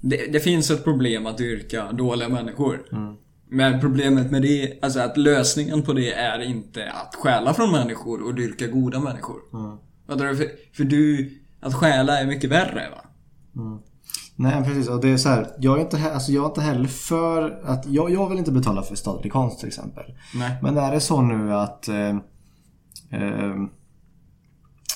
det, det finns ett problem att yrka dåliga människor. Men problemet med det, alltså att lösningen på det är inte att stjäla från människor och dyrka goda människor. Du? För, för du, att stjäla är mycket värre va? Nej precis och det är så här, jag är inte, alltså, jag är inte heller för att, jag, jag vill inte betala för statlig konst till exempel. Nej. Men är det så nu att eh, eh,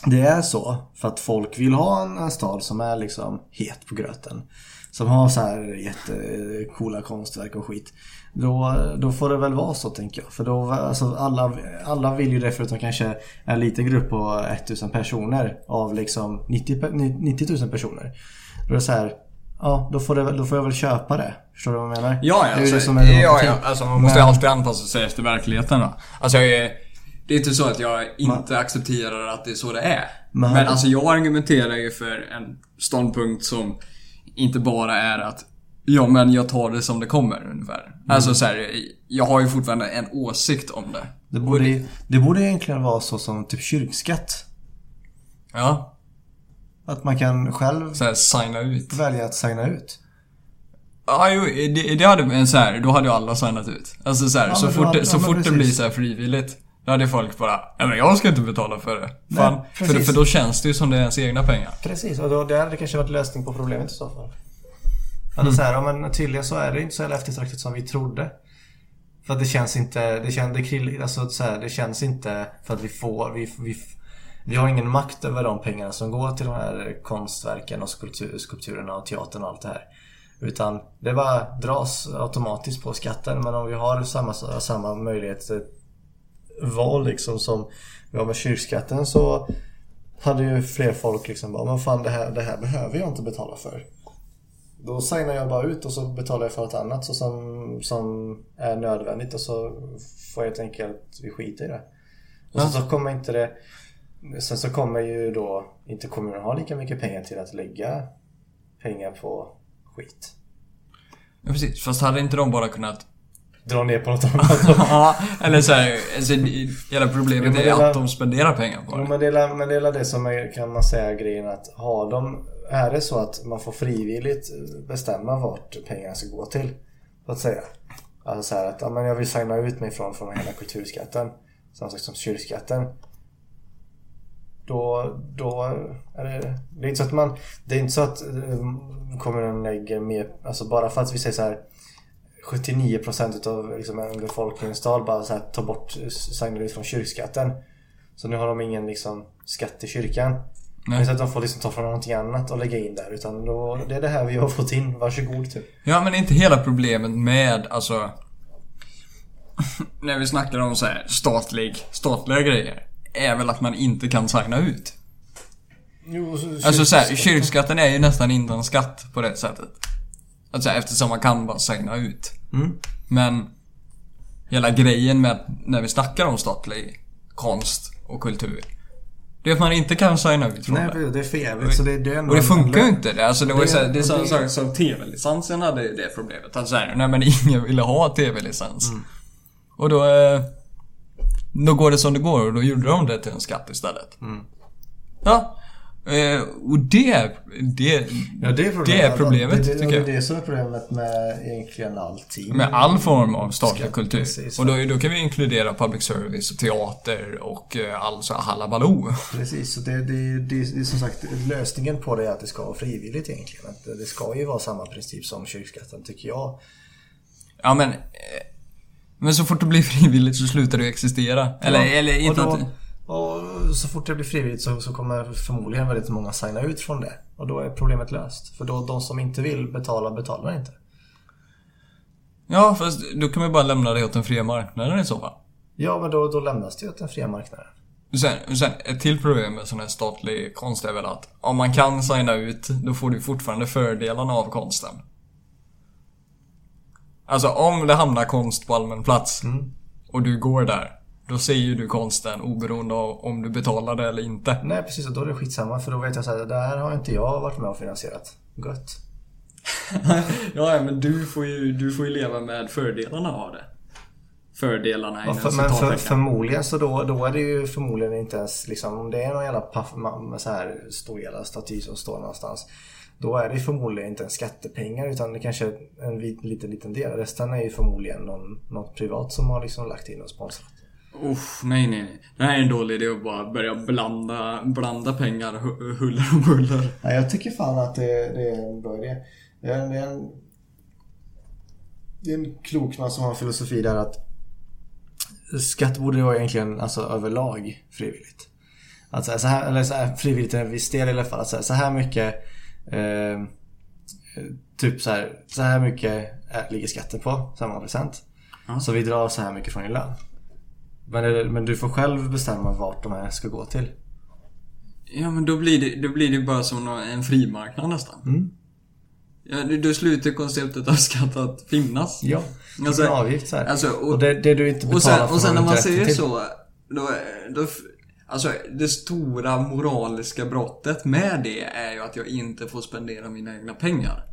det är så för att folk vill ha en, en stad som är liksom het på gröten. Som har så här jättecoola konstverk och skit. Då, då får det väl vara så tänker jag. För då, alltså alla, alla vill ju det förutom kanske en liten grupp på 1000 personer av liksom 90, pe- 90 000 personer. Då är det så här, ja då får, det, då får jag väl köpa det. Förstår du vad jag menar? Ja, Det är ja. det Alltså, som är ja, ja. Alltså man måste ju Men- alltid anpassa sig efter verkligheten va. Alltså jag är, Det är inte så att jag inte accepterar att det är så det är. Men- Men alltså jag argumenterar ju för en ståndpunkt som inte bara är att Ja men jag tar det som det kommer ungefär. Alltså så här, jag har ju fortfarande en åsikt om det. Det borde, det borde egentligen vara så som typ kyrkskatt. Ja. Att man kan själv Så här, signa ut. välja att signa ut. Ja, jo, det, det hade men så här, då hade ju alla signat ut. Alltså så här, Ja, så fort, det, ja, så men fort det blir så frivilligt. Då hade folk bara, ja men jag ska inte betala för det. Fan. för, för då känns det ju som det är ens egna pengar. Precis, och då, det hade kanske varit lösning på problemet i så fall. Alltså så här, ja, men tydligen så är det inte så jävla eftertraktat som vi trodde. För att det känns inte, det känns, det, krill, alltså så här, det känns inte för att vi får, vi, vi, vi har ingen makt över de pengarna som går till de här konstverken och skulptur, skulpturerna och teatern och allt det här. Utan det bara dras automatiskt på skatten. Men om vi har samma, samma möjlighet val liksom som vi har med kyrkskatten så hade ju fler folk liksom bara, men fan det här, det här behöver jag inte betala för. Då signar jag bara ut och så betalar jag för något annat så som, som är nödvändigt och så får jag helt enkelt, vi skiter i det. Och sen så kommer inte det Sen så kommer ju då inte kommunen ha lika mycket pengar till att lägga pengar på skit. Ja, precis. Fast hade inte de bara kunnat... Dra ner på något (laughs) annat. Ja, eller så här, alltså, hela problemet men är att de spenderar pengar på det. men det är, la- men det är la det som är, kan man säga grejen att har de är det så att man får frivilligt bestämma vart pengarna ska gå till? Så att säga. Alltså så här att ja, men jag vill signa ut mig från, från hela kulturskatten. Samma sak som kyrkskatten. Då, då är det, det är inte så att man Det är inte så att eh, kommunen lägger mer Alltså bara för att vi säger så här 79% utav liksom en befolkningstal bara så här, tar bort signar ut från kyrkskatten. Så nu har de ingen liksom skatt till kyrkan. Nej. Så att de får liksom ta från någonting annat och lägga in där. Utan då, det är det här vi har fått in. Varsågod typ. Ja, men inte hela problemet med, alltså... (laughs) när vi snackar om så här statlig, statliga grejer. Är väl att man inte kan signa ut. Jo, så, Alltså så här, kyrkskatten är ju nästan inte en skatt på det sättet. Alltså eftersom man kan bara signa ut. Mm. Men hela grejen med när vi snackar om statlig konst och kultur. Det är att man inte kan signa ut från Nej, det. det är för jävligt. Så det, det är ändå Och det funkar ju inte. Det, alltså det var Det- så här, det är samma sak som TV-licensen hade ju det problemet. Alltså så här, nej men ingen ville ha TV-licens. Mm. Och då... Eh, då går det som det går och då gjorde de det till en skatt istället. Mm. Ja. Eh, och det... Det, Ja, det är problemet. det är problemet, det, det, tycker jag. Det är det som är problemet med egentligen allting. Med all form av statlig kultur. precis. Och då, då kan vi inkludera public service och teater och all så här halabaloo. Precis, så det, det, det, är som sagt lösningen på det är att det ska vara frivilligt egentligen. Det ska ju vara samma princip som kyrkskatten tycker jag. Ja men... Eh, men så fort det blir (laughs) frivilligt så slutar det existera. Eller, Ja, eller inte och, att... och så fort det blir frivilligt så, så kommer förmodligen väldigt många signa ut från det. Och då är problemet löst. För då de som inte vill betala, betalar inte. Ja, fast då kan man ju bara lämna det åt den fria marknaden i så fall. Ja, men då, då lämnas det åt den fria marknaden. Sen, sen ett till problem med sån här statlig konst är väl att om man kan signa ut, då får du fortfarande fördelarna av konsten. Alltså om det hamnar konst på allmän plats och du går där, då ser ju du konsten oberoende av om du betalar det eller inte. Nej, precis. Och då är det skitsamma. För då vet jag så här, det här har inte jag varit med och finansierat. Gött. (laughs) ja, men du får, ju, du får ju leva med fördelarna av det. Fördelarna Ja, för, men för, förmodligen så då, då är det ju förmodligen inte ens liksom, om det är någon jävla paff, med så här stor jävla staty som står någonstans. Då är det ju förmodligen inte en skattepengar utan det kanske är en vit, liten, liten del. Resten är ju förmodligen någon, något privat som har liksom lagt in och sponsrat. Uff, nej, nej, nej. Det här är en dålig idé att bara börja blanda, blanda pengar hu- huller om buller. Nej, jag tycker fan att det, det är en bra idé. Det är en, det är en, det är en klok man som har en filosofi där att skatt borde vara egentligen alltså, överlag frivilligt. Att säga så här, eller så här, frivilligt till en viss del i alla fall. Att säga så här mycket eh, Typ så här, så här mycket är, ligger skatten på, samma procent. Ja. Så vi drar så här mycket från din lön. Men, det- men du får själv bestämma vart de här ska gå till. Ja, men då blir det, då blir det bara som en frimarknad nästan. Mm. Ja, då- slutar konceptet av skatt att finnas. Ja, Alltså, en avgift så här. Alltså, och, och det, det du inte betalar och sen, för och sen när man säger till. så, då, då... Alltså, det stora moraliska brottet med det är ju att jag inte får spendera mina egna pengar.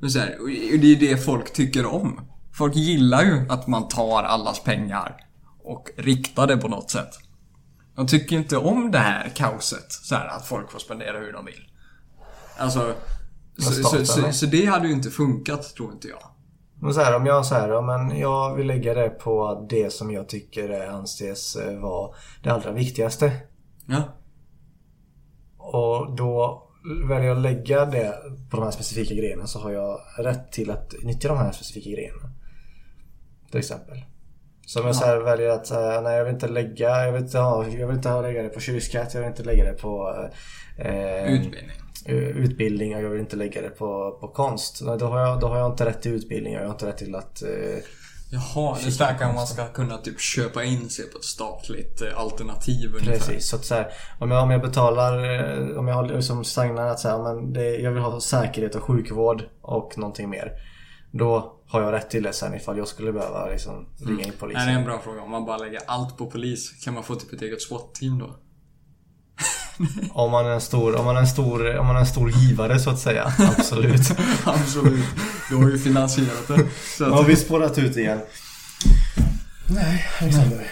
Men så här, och det är det folk tycker om. Folk gillar ju att man tar allas pengar och riktar det på något sätt. De tycker inte om det här kaoset, så här, att folk får spendera hur de vill. Alltså, så, så, så, så det hade ju inte funkat, tror inte jag. Men så här, om jag så här, ja, men jag vill lägga det på det som jag tycker är- anses eh, vara det allra viktigaste. Ja. Och då väljer jag att lägga det på de här specifika grejerna så har jag rätt till att nyttja de här specifika grejerna. Till exempel. Så om jag så här väljer att eh, nej jag vill inte lägga, jag vill inte ha, jag vill inte ha lägga det på kyrkskatt, jag vill inte lägga det på eh, Utbildning. eh, utbildning och jag vill inte lägga det på, på konst. Då har, jag, då har jag inte rätt till utbildning och jag har inte rätt till att eh, Jaha, det snackar om man ska kunna typ köpa in sig på ett statligt eh, alternativ ungefär. Precis, så att så här, om, jag, om jag betalar, om jag liksom signar att så här, men det, jag vill ha säkerhet och sjukvård och någonting mer. Då har jag rätt till det sen ifall jag skulle behöva liksom ringa in polisen. Nej, det är en bra fråga. Om man bara lägger allt på polis, kan man få typ ett eget SWAT-team då? (laughs) Om man är en stor, om man är en stor, om man är en stor givare så att säga. (laughs) Absolut. (laughs) Absolut. Du har ju finansierat det. Så att, har vi spårat ut igen. Nej, Alexander.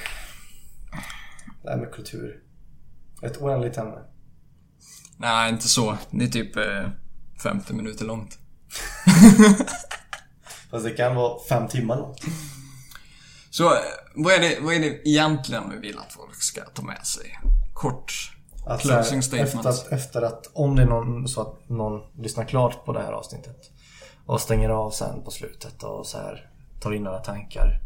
Det här med kultur. Ett oändligt ämne. Nej, inte så. Det är typ eh, 50 minuter långt. Fast det kan vara fem timmar långt. Så eh, vad är, det, vad är det egentligen vi vill att folk ska ta med sig? Kort Att så här, closing efter, statements. att, efter att, om det är någon, så att någon lyssnar klart på det här avsnittet och stänger av sen på slutet och så här tar in några tankar.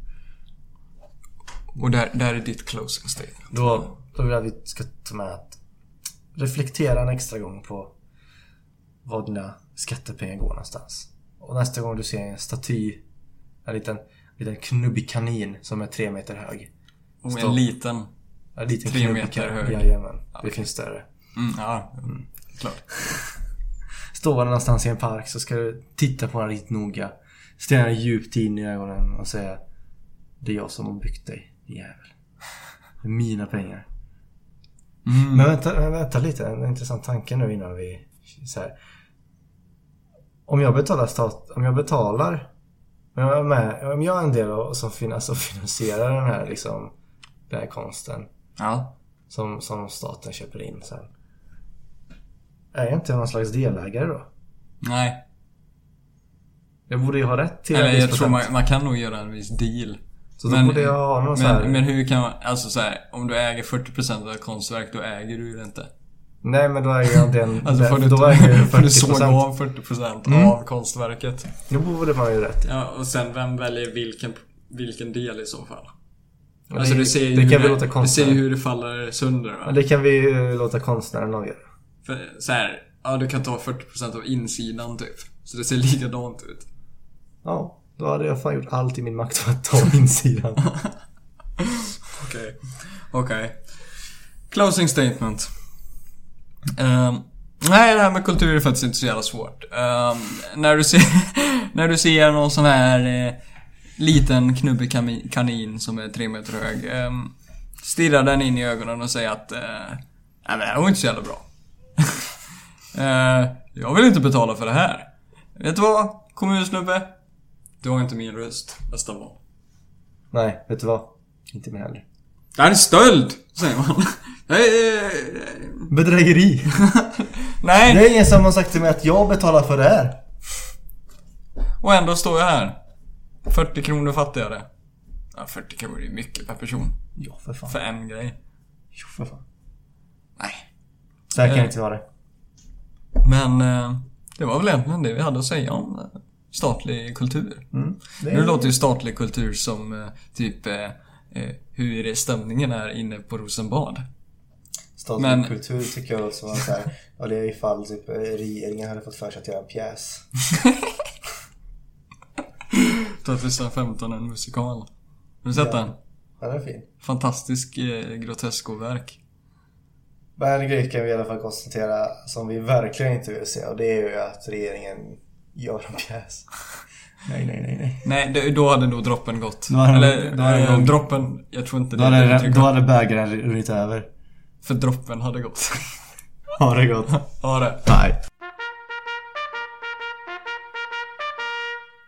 Och där, där är ditt closing statement. Då, då vill jag att vi ska ta med att reflektera en extra gång på var dina skattepengar går någonstans. Och nästa gång du ser en staty, en liten, liten knubbig kanin som är tre meter hög. Och en liten... En liten Tre knubbig meter hög. Jajamän, det finns större. Mm, ja, klart. (laughs) Står man någonstans i en park så ska du titta på den riktigt noga. Stirra djupt in i ögonen och säga Det är jag som har byggt dig, jävel. Det är mina pengar. Mm. Men vänta, vänta lite, en intressant tanke nu innan vi... Så här. Om jag betalar stat, om jag betalar... Om jag är, med, om jag är en del av, som, fin, alltså, finansierar den här liksom... Den här konsten. Ja. Som, som staten köper in sen. Är jag inte någon slags delägare då? Nej. Jag borde ju ha rätt till en Eller viss jag tror man, man kan nog göra en viss deal. Så då borde jag ha någon så här... men, men hur kan man, alltså så här, om du äger 40% av ett konstverk, då äger du ju det inte. Nej men då äger jag den... (laughs) Alltså får du, då jag ju får du såga 40%. av 40% Mm. av konstverket. Då borde man ju rätt. Ja, och sen vem väljer vilken, vilken del i så fall? Alltså det, du ser ju det hur kan vi det, låta du ser ju konstnären... hur det faller sönder va? Det kan vi eh, låta konstnären avgöra. För så här, ja du kan ta 40% av insidan typ. Så det ser likadant ut. Ja, då hade jag fan gjort allt i min makt för att ta (laughs) insidan. (laughs) Okej. Okej. Closing statement. Ehm, nej, det här med kultur är faktiskt inte så jävla svårt. Ehm, när, du ser, (laughs) när du ser någon sån här eh, liten knubbig kanin som är tre meter hög. Um, stirra den in i ögonen och säga att eh, nej men det här var inte så jävla bra. (laughs) Eh, jag vill inte betala för det här. Vet du vad? Kommunsnubbe. Du har inte min röst nästa val. Nej, vet du vad? Inte mig heller. Det här är stöld, säger man. Eh, Bedrägeri! (laughs) nej. Det är ingen som har sagt till mig att jag betalar för det här. Och ändå står jag här. 40 kronor fattigare. Ja, 40 kronor är mycket per person. Ja, för fan. För en grej. Jo, för fan. Nej. Så här kan Eh. det inte vara. Men eh, det var väl egentligen det vi hade att säga om eh, statlig kultur. Mm. Det Nu låter ju statlig kultur som eh, typ eh, hur stämningen är inne på Rosenbad. Statlig men- kultur tycker jag låter som att så här, ja, det är ifall typ regeringen hade fått för sig att göra en pjäs. (laughs) 2015, en musikal. Har du sett Ja. den? Ja, den är fin. Fantastisk eh, groteskoverk. Men en grej kan vi i alla fall konstatera som vi verkligen inte vill se och det är ju att regeringen gör en pjäs. Nej, nej, nej, nej. Nej, det, då hade nog droppen gått. Då hade- Eller, då hade eh, droppen, jag tror inte Då det är hade, då hade bägaren runnit över. För droppen hade gått. Har det gått? ja det. Nej.